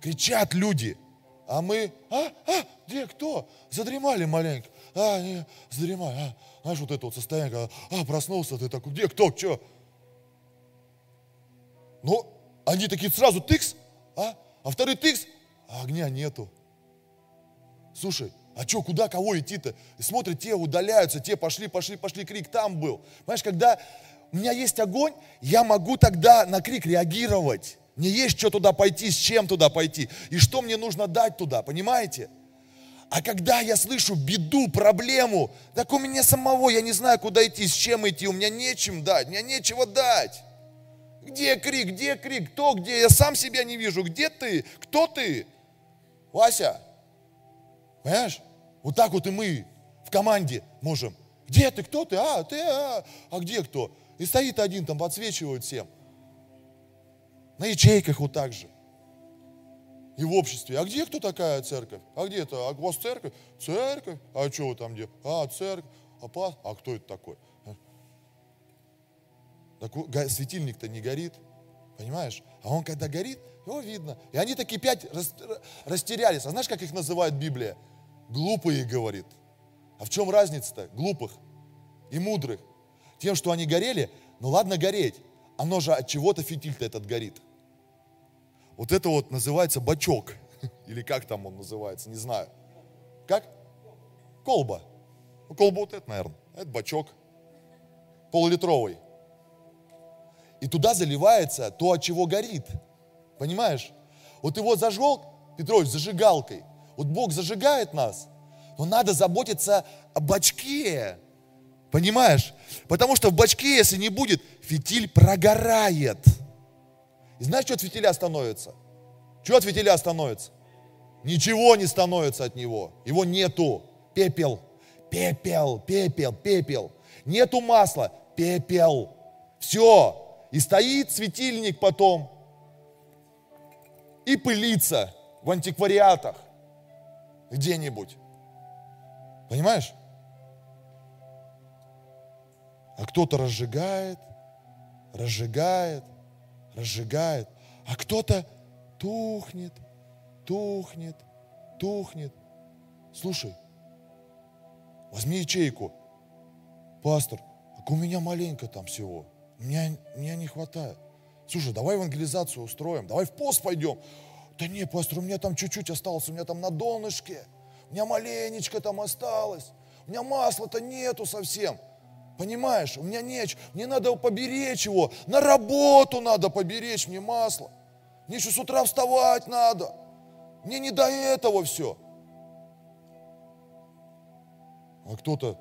кричат люди. А мы, а, а, где, кто? Задремали маленько. А, не, задремали. А, знаешь, вот это вот состояние, когда, а, проснулся, ты такой, где, кто, что? Ну, они такие сразу тыкс, а, а второй тыкс, а огня нету. Слушай, а что, куда, кого идти-то? И смотрят, те удаляются, те пошли, пошли, пошли, крик там был. Понимаешь, когда у меня есть огонь, я могу тогда на крик реагировать. Мне есть что туда пойти, с чем туда пойти, и что мне нужно дать туда, понимаете? А когда я слышу беду, проблему, так у меня самого, я не знаю, куда идти, с чем идти, у меня нечем дать, у меня нечего дать. Где крик, где крик, кто где, я сам себя не вижу, где ты, кто ты? Вася, понимаешь? Вот так вот и мы в команде можем. Где ты, кто ты, а, ты, а, а где кто? И стоит один там, подсвечивает всем. На ячейках вот так же. И в обществе. А где кто такая церковь? А где это? А у вас церковь? Церковь? А что вы там где? А, церковь. А, пас? а кто это такой? Так светильник-то не горит. Понимаешь? А он когда горит, его видно. И они такие пять растерялись. А знаешь, как их называет Библия? Глупые, говорит. А в чем разница-то? Глупых и мудрых. Тем, что они горели, ну ладно гореть, оно же от чего-то фитиль-то этот горит. Вот это вот называется бачок. Или как там он называется, не знаю. Как? Колба. Ну, колба вот это, наверное. Это бачок. Полулитровый. И туда заливается то, от чего горит. Понимаешь? Вот его зажег, Петрович, зажигалкой. Вот Бог зажигает нас, но надо заботиться о бачке. Понимаешь? Потому что в бачке, если не будет, фитиль прогорает. И знаешь, что от фитиля становится? Что от фитиля становится? Ничего не становится от него. Его нету. Пепел. Пепел, пепел, пепел. Нету масла. Пепел. Все. И стоит светильник потом. И пылится в антиквариатах. Где-нибудь. Понимаешь? А кто-то разжигает, разжигает, разжигает, а кто-то тухнет, тухнет, тухнет. Слушай, возьми ячейку. Пастор, так у меня маленько там всего. Меня, меня не хватает. Слушай, давай евангелизацию устроим, давай в пост пойдем. Да не, пастор, у меня там чуть-чуть осталось, у меня там на донышке, у меня маленечко там осталось, у меня масла-то нету совсем. Понимаешь, у меня нечего, мне надо поберечь его, на работу надо поберечь мне масло. Мне еще с утра вставать надо. Мне не до этого все. А кто-то,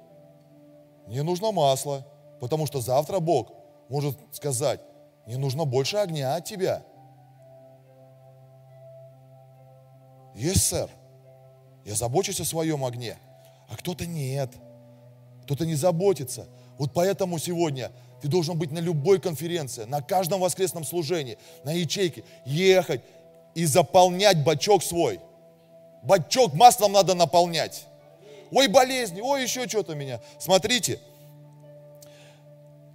мне нужно масло, потому что завтра Бог может сказать, мне нужно больше огня от тебя. Есть, сэр. Я забочусь о своем огне. А кто-то нет. Кто-то не заботится. Вот поэтому сегодня ты должен быть на любой конференции, на каждом воскресном служении, на ячейке, ехать и заполнять бачок свой. Бачок маслом надо наполнять. Ой, болезни, ой, еще что-то меня. Смотрите,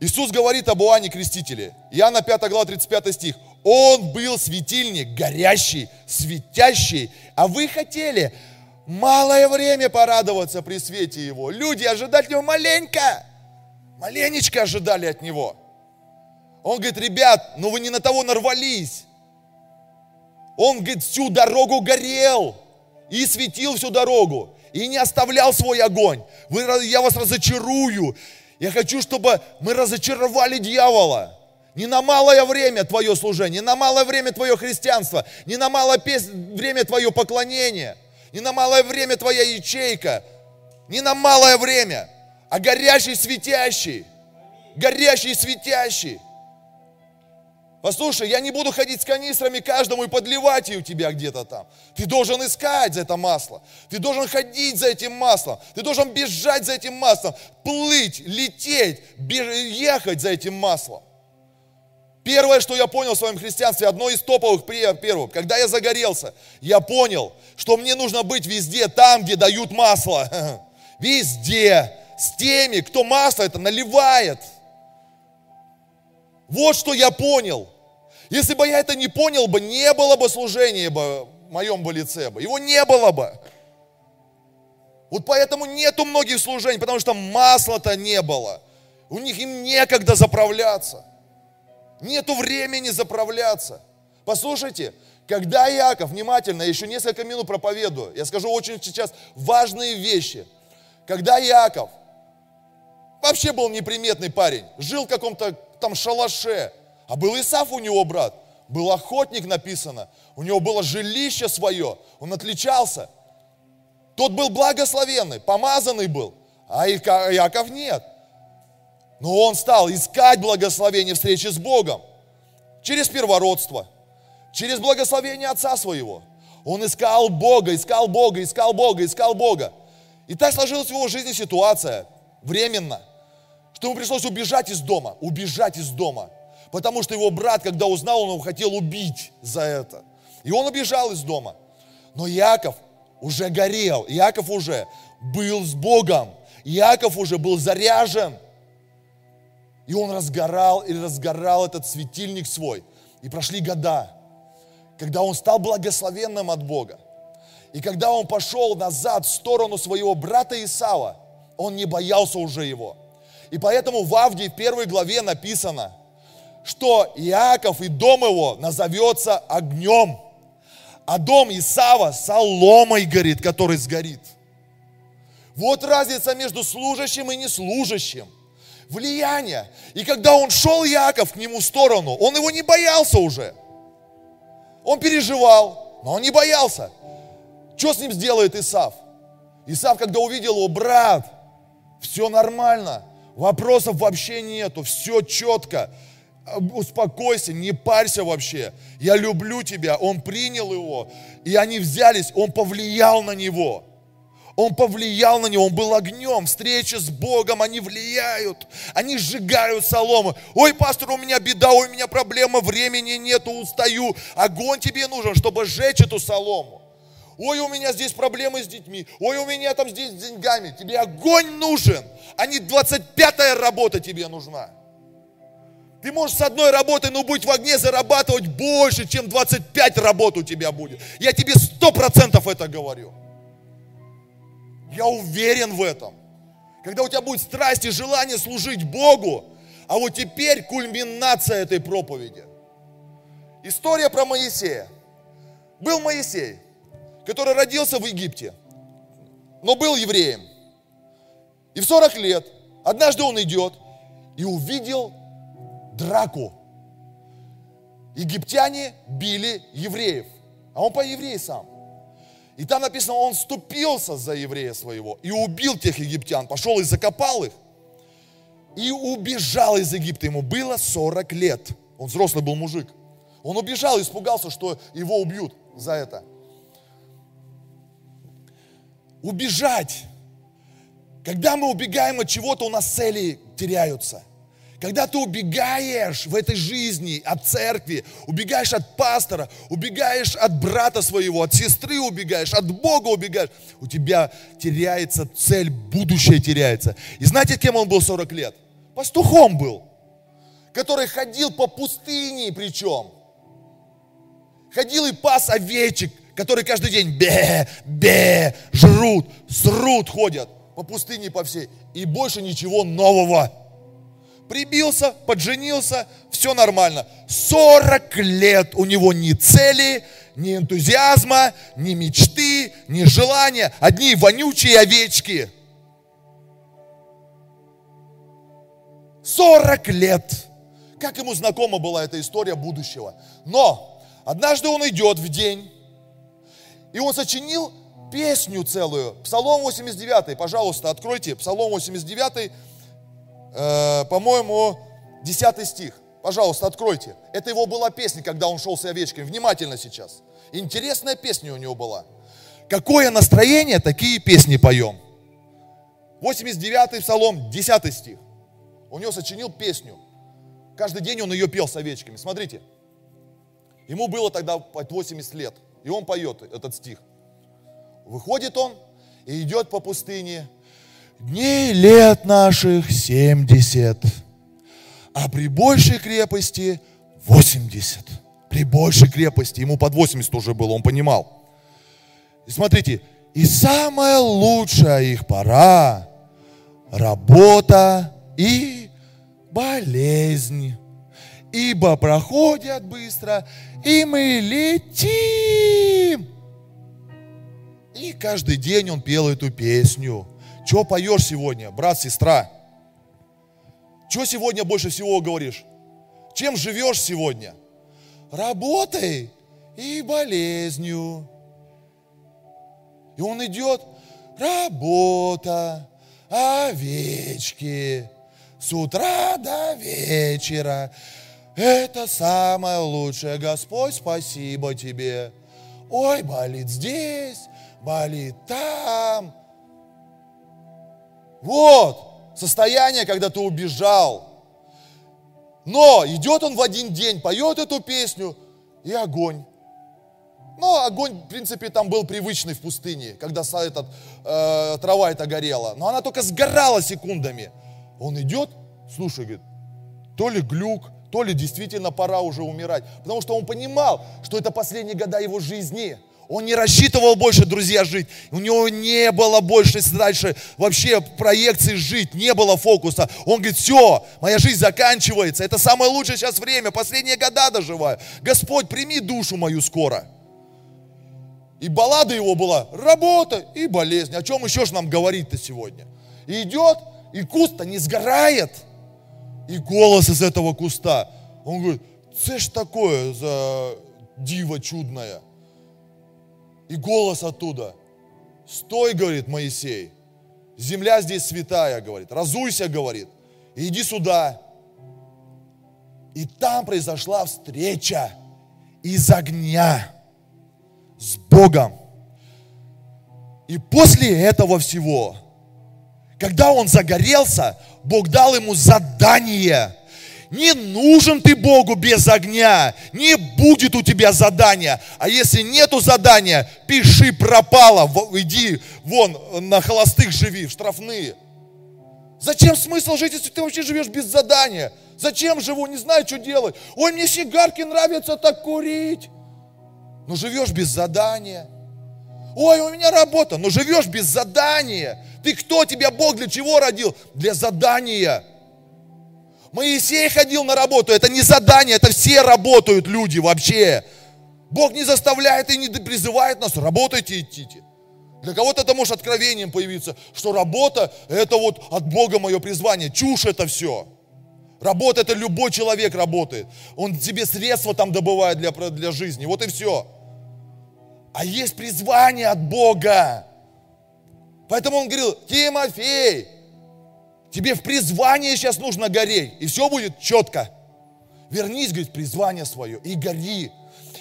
Иисус говорит об Иоанне Крестителе. Иоанна 5 глава 35 стих. Он был светильник, горящий, светящий, а вы хотели малое время порадоваться при свете его. Люди ожидать его маленько. Маленечко ожидали от него. Он говорит, ребят, ну вы не на того нарвались. Он, говорит, всю дорогу горел и светил всю дорогу, и не оставлял свой огонь. Вы, я вас разочарую. Я хочу, чтобы мы разочаровали дьявола. Не на малое время твое служение, не на малое время твое христианство, не на малое время твое поклонение, не на малое время твоя ячейка, не на малое время – а горящий, светящий. Горящий, светящий. Послушай, я не буду ходить с канистрами каждому и подливать ее у тебя где-то там. Ты должен искать за это масло. Ты должен ходить за этим маслом. Ты должен бежать за этим маслом. Плыть, лететь, ехать за этим маслом. Первое, что я понял в своем христианстве, одно из топовых первых, когда я загорелся, я понял, что мне нужно быть везде, там, где дают масло. Везде с теми, кто масло это наливает. Вот что я понял. Если бы я это не понял бы, не было бы служения бы моем бы лице бы. Его не было бы. Вот поэтому нету многих служений, потому что масла-то не было. У них им некогда заправляться. Нету времени заправляться. Послушайте, когда Иаков, внимательно, еще несколько минут проповедую, я скажу очень сейчас важные вещи. Когда Иаков, вообще был неприметный парень, жил в каком-то там шалаше, а был Исаф у него брат, был охотник написано, у него было жилище свое, он отличался. Тот был благословенный, помазанный был, а Иаков нет. Но он стал искать благословение встречи с Богом через первородство, через благословение отца своего. Он искал Бога, искал Бога, искал Бога, искал Бога. И так сложилась в его жизни ситуация, временно, что ему пришлось убежать из дома, убежать из дома. Потому что его брат, когда узнал, он его хотел убить за это. И он убежал из дома. Но Яков уже горел, Яков уже был с Богом, Яков уже был заряжен – и он разгорал и разгорал этот светильник свой. И прошли года, когда он стал благословенным от Бога. И когда он пошел назад в сторону своего брата Исава, он не боялся уже его. И поэтому в Авдии в первой главе написано, что Иаков и дом его назовется огнем, а дом Исава соломой горит, который сгорит. Вот разница между служащим и неслужащим влияние. И когда он шел, Яков, к нему в сторону, он его не боялся уже. Он переживал, но он не боялся. Что с ним сделает Исав? Исав, когда увидел его, брат, все нормально, вопросов вообще нету, все четко, успокойся, не парься вообще, я люблю тебя, он принял его, и они взялись, он повлиял на него – он повлиял на него, он был огнем. Встречи с Богом, они влияют, они сжигают солому. Ой, пастор, у меня беда, у меня проблема, времени нету, устаю. Огонь тебе нужен, чтобы сжечь эту солому. Ой, у меня здесь проблемы с детьми. Ой, у меня там здесь с деньгами. Тебе огонь нужен, а не 25-я работа тебе нужна. Ты можешь с одной работой, но быть в огне, зарабатывать больше, чем 25 работ у тебя будет. Я тебе сто процентов это говорю. Я уверен в этом. Когда у тебя будет страсть и желание служить Богу, а вот теперь кульминация этой проповеди. История про Моисея. Был Моисей, который родился в Египте, но был евреем. И в 40 лет однажды он идет и увидел драку. Египтяне били евреев, а он по еврей сам. И там написано, он ступился за еврея своего и убил тех египтян, пошел и закопал их. И убежал из Египта. Ему было 40 лет. Он взрослый был мужик. Он убежал, испугался, что его убьют за это. Убежать. Когда мы убегаем от чего-то, у нас цели теряются – когда ты убегаешь в этой жизни от церкви, убегаешь от пастора, убегаешь от брата своего, от сестры убегаешь, от Бога убегаешь, у тебя теряется цель, будущее теряется. И знаете, кем он был 40 лет? Пастухом был, который ходил по пустыне причем. Ходил и пас овечек, которые каждый день бе, бе, жрут, срут, ходят по пустыне по всей. И больше ничего нового прибился, подженился, все нормально. 40 лет у него ни цели, ни энтузиазма, ни мечты, ни желания. Одни вонючие овечки. 40 лет. Как ему знакома была эта история будущего. Но однажды он идет в день, и он сочинил песню целую. Псалом 89, пожалуйста, откройте. Псалом 89, э, по-моему, 10 стих. Пожалуйста, откройте. Это его была песня, когда он шел с овечками. Внимательно сейчас. Интересная песня у него была. Какое настроение, такие песни поем. 89-й псалом, 10 стих. У него сочинил песню. Каждый день он ее пел с овечками. Смотрите. Ему было тогда 80 лет. И он поет этот стих. Выходит он и идет по пустыне, Дней лет наших семьдесят, а при большей крепости восемьдесят. При большей крепости, ему под 80 уже было, он понимал. И смотрите, и самая лучшая их пора – работа и болезнь. Ибо проходят быстро, и мы летим. И каждый день он пел эту песню. Что поешь сегодня, брат, сестра? Что сегодня больше всего говоришь? Чем живешь сегодня? Работой и болезнью. И он идет, работа, овечки, с утра до вечера. Это самое лучшее, Господь, спасибо тебе. Ой, болит здесь, болит там. Вот состояние, когда ты убежал. Но идет он в один день, поет эту песню, и огонь. Ну, огонь, в принципе, там был привычный в пустыне, когда этот, э, трава эта горела. Но она только сгорала секундами. Он идет, слушай, говорит, то ли глюк, то ли действительно пора уже умирать. Потому что он понимал, что это последние года его жизни. Он не рассчитывал больше, друзья, жить. У него не было больше дальше вообще проекции жить, не было фокуса. Он говорит, все, моя жизнь заканчивается. Это самое лучшее сейчас время, последние года доживаю. Господь, прими душу мою скоро. И баллада его была работа и болезнь. О чем еще ж нам говорить-то сегодня? И идет, и куст-то не сгорает. И голос из этого куста. Он говорит, це ж такое за диво чудное. И голос оттуда. Стой, говорит Моисей. Земля здесь святая, говорит. Разуйся, говорит. И иди сюда. И там произошла встреча из огня с Богом. И после этого всего, когда он загорелся, Бог дал ему задание. Не нужен ты Богу без огня, не будет у тебя задания. А если нету задания, пиши пропало, иди вон на холостых живи, в штрафные. Зачем смысл жить, если ты вообще живешь без задания? Зачем живу, не знаю, что делать. Ой, мне сигарки нравится так курить но живешь без задания. Ой, у меня работа, но живешь без задания. Ты кто? Тебя Бог для чего родил? Для задания. Моисей ходил на работу, это не задание, это все работают люди вообще. Бог не заставляет и не призывает нас, работайте, идите. Для кого-то это может откровением появиться, что работа – это вот от Бога мое призвание. Чушь это все. Работа – это любой человек работает. Он тебе средства там добывает для, для жизни. Вот и все а есть призвание от Бога. Поэтому он говорил, Тимофей, тебе в призвании сейчас нужно гореть, и все будет четко. Вернись, говорит, призвание свое и гори.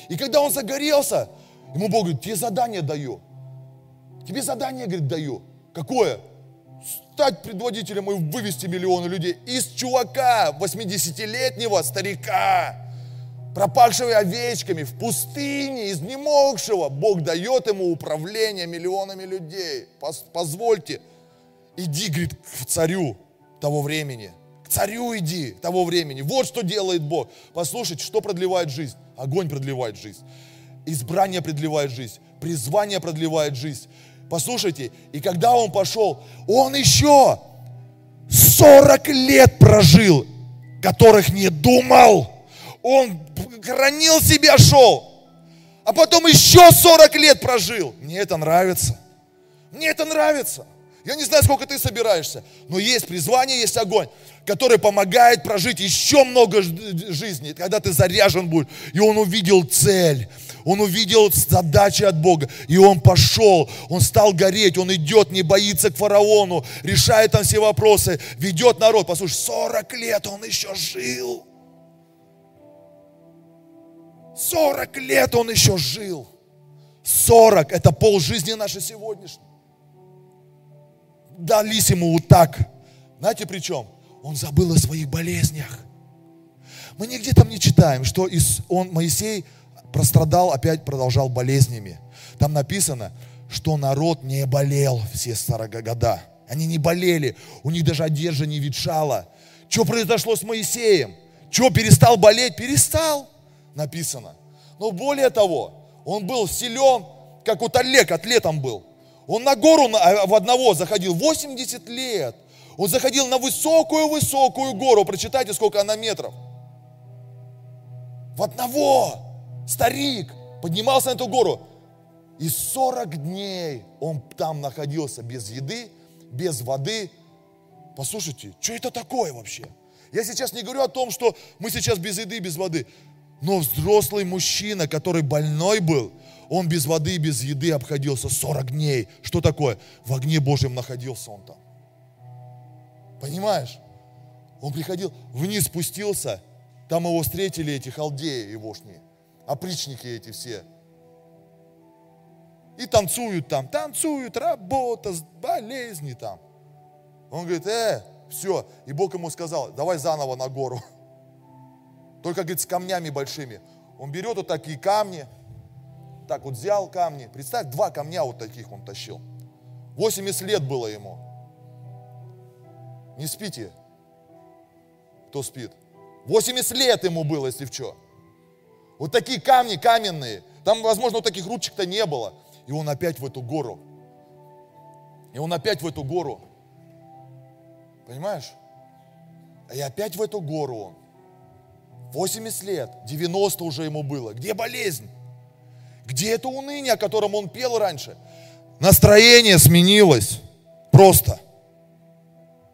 И когда он загорелся, ему Бог говорит, тебе задание даю. Тебе задание, говорит, даю. Какое? Стать предводителем и вывести миллионы людей из чувака, 80-летнего старика, пропавшего овечками, в пустыне, изнемогшего, Бог дает ему управление миллионами людей. Позвольте, иди, говорит, к царю того времени. К царю иди того времени. Вот что делает Бог. Послушайте, что продлевает жизнь? Огонь продлевает жизнь. Избрание продлевает жизнь. Призвание продлевает жизнь. Послушайте, и когда он пошел, он еще 40 лет прожил, которых не думал он хранил себя, шел, а потом еще 40 лет прожил. Мне это нравится. Мне это нравится. Я не знаю, сколько ты собираешься, но есть призвание, есть огонь, который помогает прожить еще много жизней, когда ты заряжен будешь. И он увидел цель, он увидел задачи от Бога, и он пошел, он стал гореть, он идет, не боится к фараону, решает там все вопросы, ведет народ. Послушай, 40 лет он еще жил. 40 лет он еще жил. 40 это пол жизни нашей сегодняшней. Дались ему вот так. Знаете при чем? Он забыл о своих болезнях. Мы нигде там не читаем, что он, Моисей прострадал, опять продолжал болезнями. Там написано, что народ не болел все 40 года. Они не болели, у них даже одежда не ветшала. Что произошло с Моисеем? Что, перестал болеть? Перестал написано. Но более того, он был силен как вот Олег атлетом был. Он на гору в одного заходил 80 лет. Он заходил на высокую-высокую гору. Прочитайте, сколько она метров. В одного старик поднимался на эту гору. И 40 дней он там находился без еды, без воды. Послушайте, что это такое вообще? Я сейчас не говорю о том, что мы сейчас без еды, без воды. Но взрослый мужчина, который больной был, он без воды, без еды обходился 40 дней. Что такое? В огне Божьем находился он там. Понимаешь? Он приходил, вниз спустился, там его встретили эти халдеи егошние, опричники эти все. И танцуют там, танцуют, работа, болезни там. Он говорит, э, все. И Бог ему сказал, давай заново на гору. Только, говорит, с камнями большими. Он берет вот такие камни, так вот взял камни. Представь, два камня вот таких он тащил. 80 лет было ему. Не спите. Кто спит? 80 лет ему было, если в что. Вот такие камни каменные. Там, возможно, вот таких ручек-то не было. И он опять в эту гору. И он опять в эту гору. Понимаешь? И опять в эту гору он. 80 лет, 90 уже ему было. Где болезнь? Где это уныние, о котором он пел раньше? Настроение сменилось. Просто.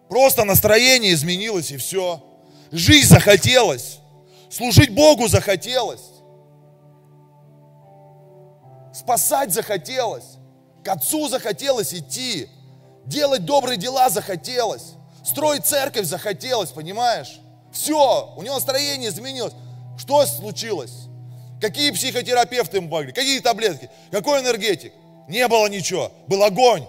Просто настроение изменилось и все. Жизнь захотелось. Служить Богу захотелось. Спасать захотелось. К Отцу захотелось идти. Делать добрые дела захотелось. Строить церковь захотелось, понимаешь? Все, у него настроение изменилось. Что случилось? Какие психотерапевты ему помогли? Какие таблетки? Какой энергетик? Не было ничего. Был огонь.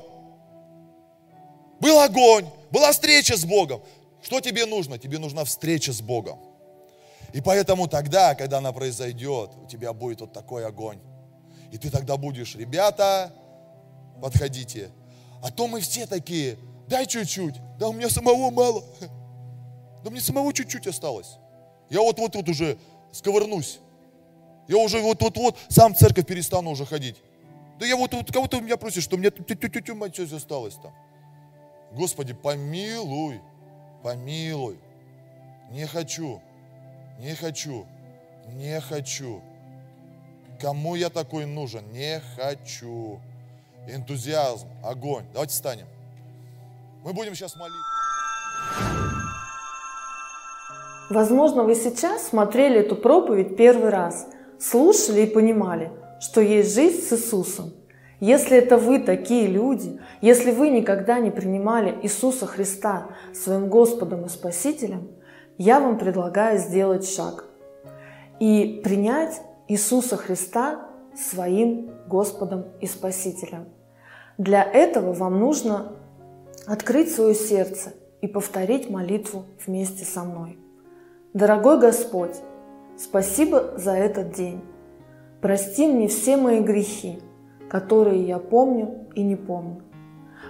Был огонь. Была встреча с Богом. Что тебе нужно? Тебе нужна встреча с Богом. И поэтому тогда, когда она произойдет, у тебя будет вот такой огонь. И ты тогда будешь, ребята, подходите. А то мы все такие, дай чуть-чуть. Да у меня самого мало. Да мне самого чуть-чуть осталось. Я вот-вот-вот уже сковырнусь. Я уже вот-вот-вот сам в церковь перестану уже ходить. Да я вот, вот кого-то у меня просит, что у меня тю-тю-тю мать все осталось там. Господи, помилуй, помилуй. Не хочу, не хочу, не хочу. Кому я такой нужен? Не хочу. Энтузиазм, огонь. Давайте встанем. Мы будем сейчас молиться. Возможно, вы сейчас смотрели эту проповедь первый раз, слушали и понимали, что есть жизнь с Иисусом. Если это вы такие люди, если вы никогда не принимали Иисуса Христа своим Господом и Спасителем, я вам предлагаю сделать шаг и принять Иисуса Христа своим Господом и Спасителем. Для этого вам нужно открыть свое сердце и повторить молитву вместе со мной. Дорогой Господь, спасибо за этот день. Прости мне все мои грехи, которые я помню и не помню.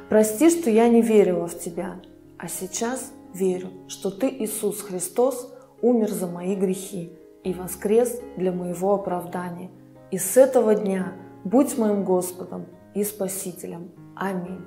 Прости, что я не верила в Тебя, а сейчас верю, что Ты, Иисус Христос, умер за мои грехи и воскрес для моего оправдания. И с этого дня будь моим Господом и Спасителем. Аминь.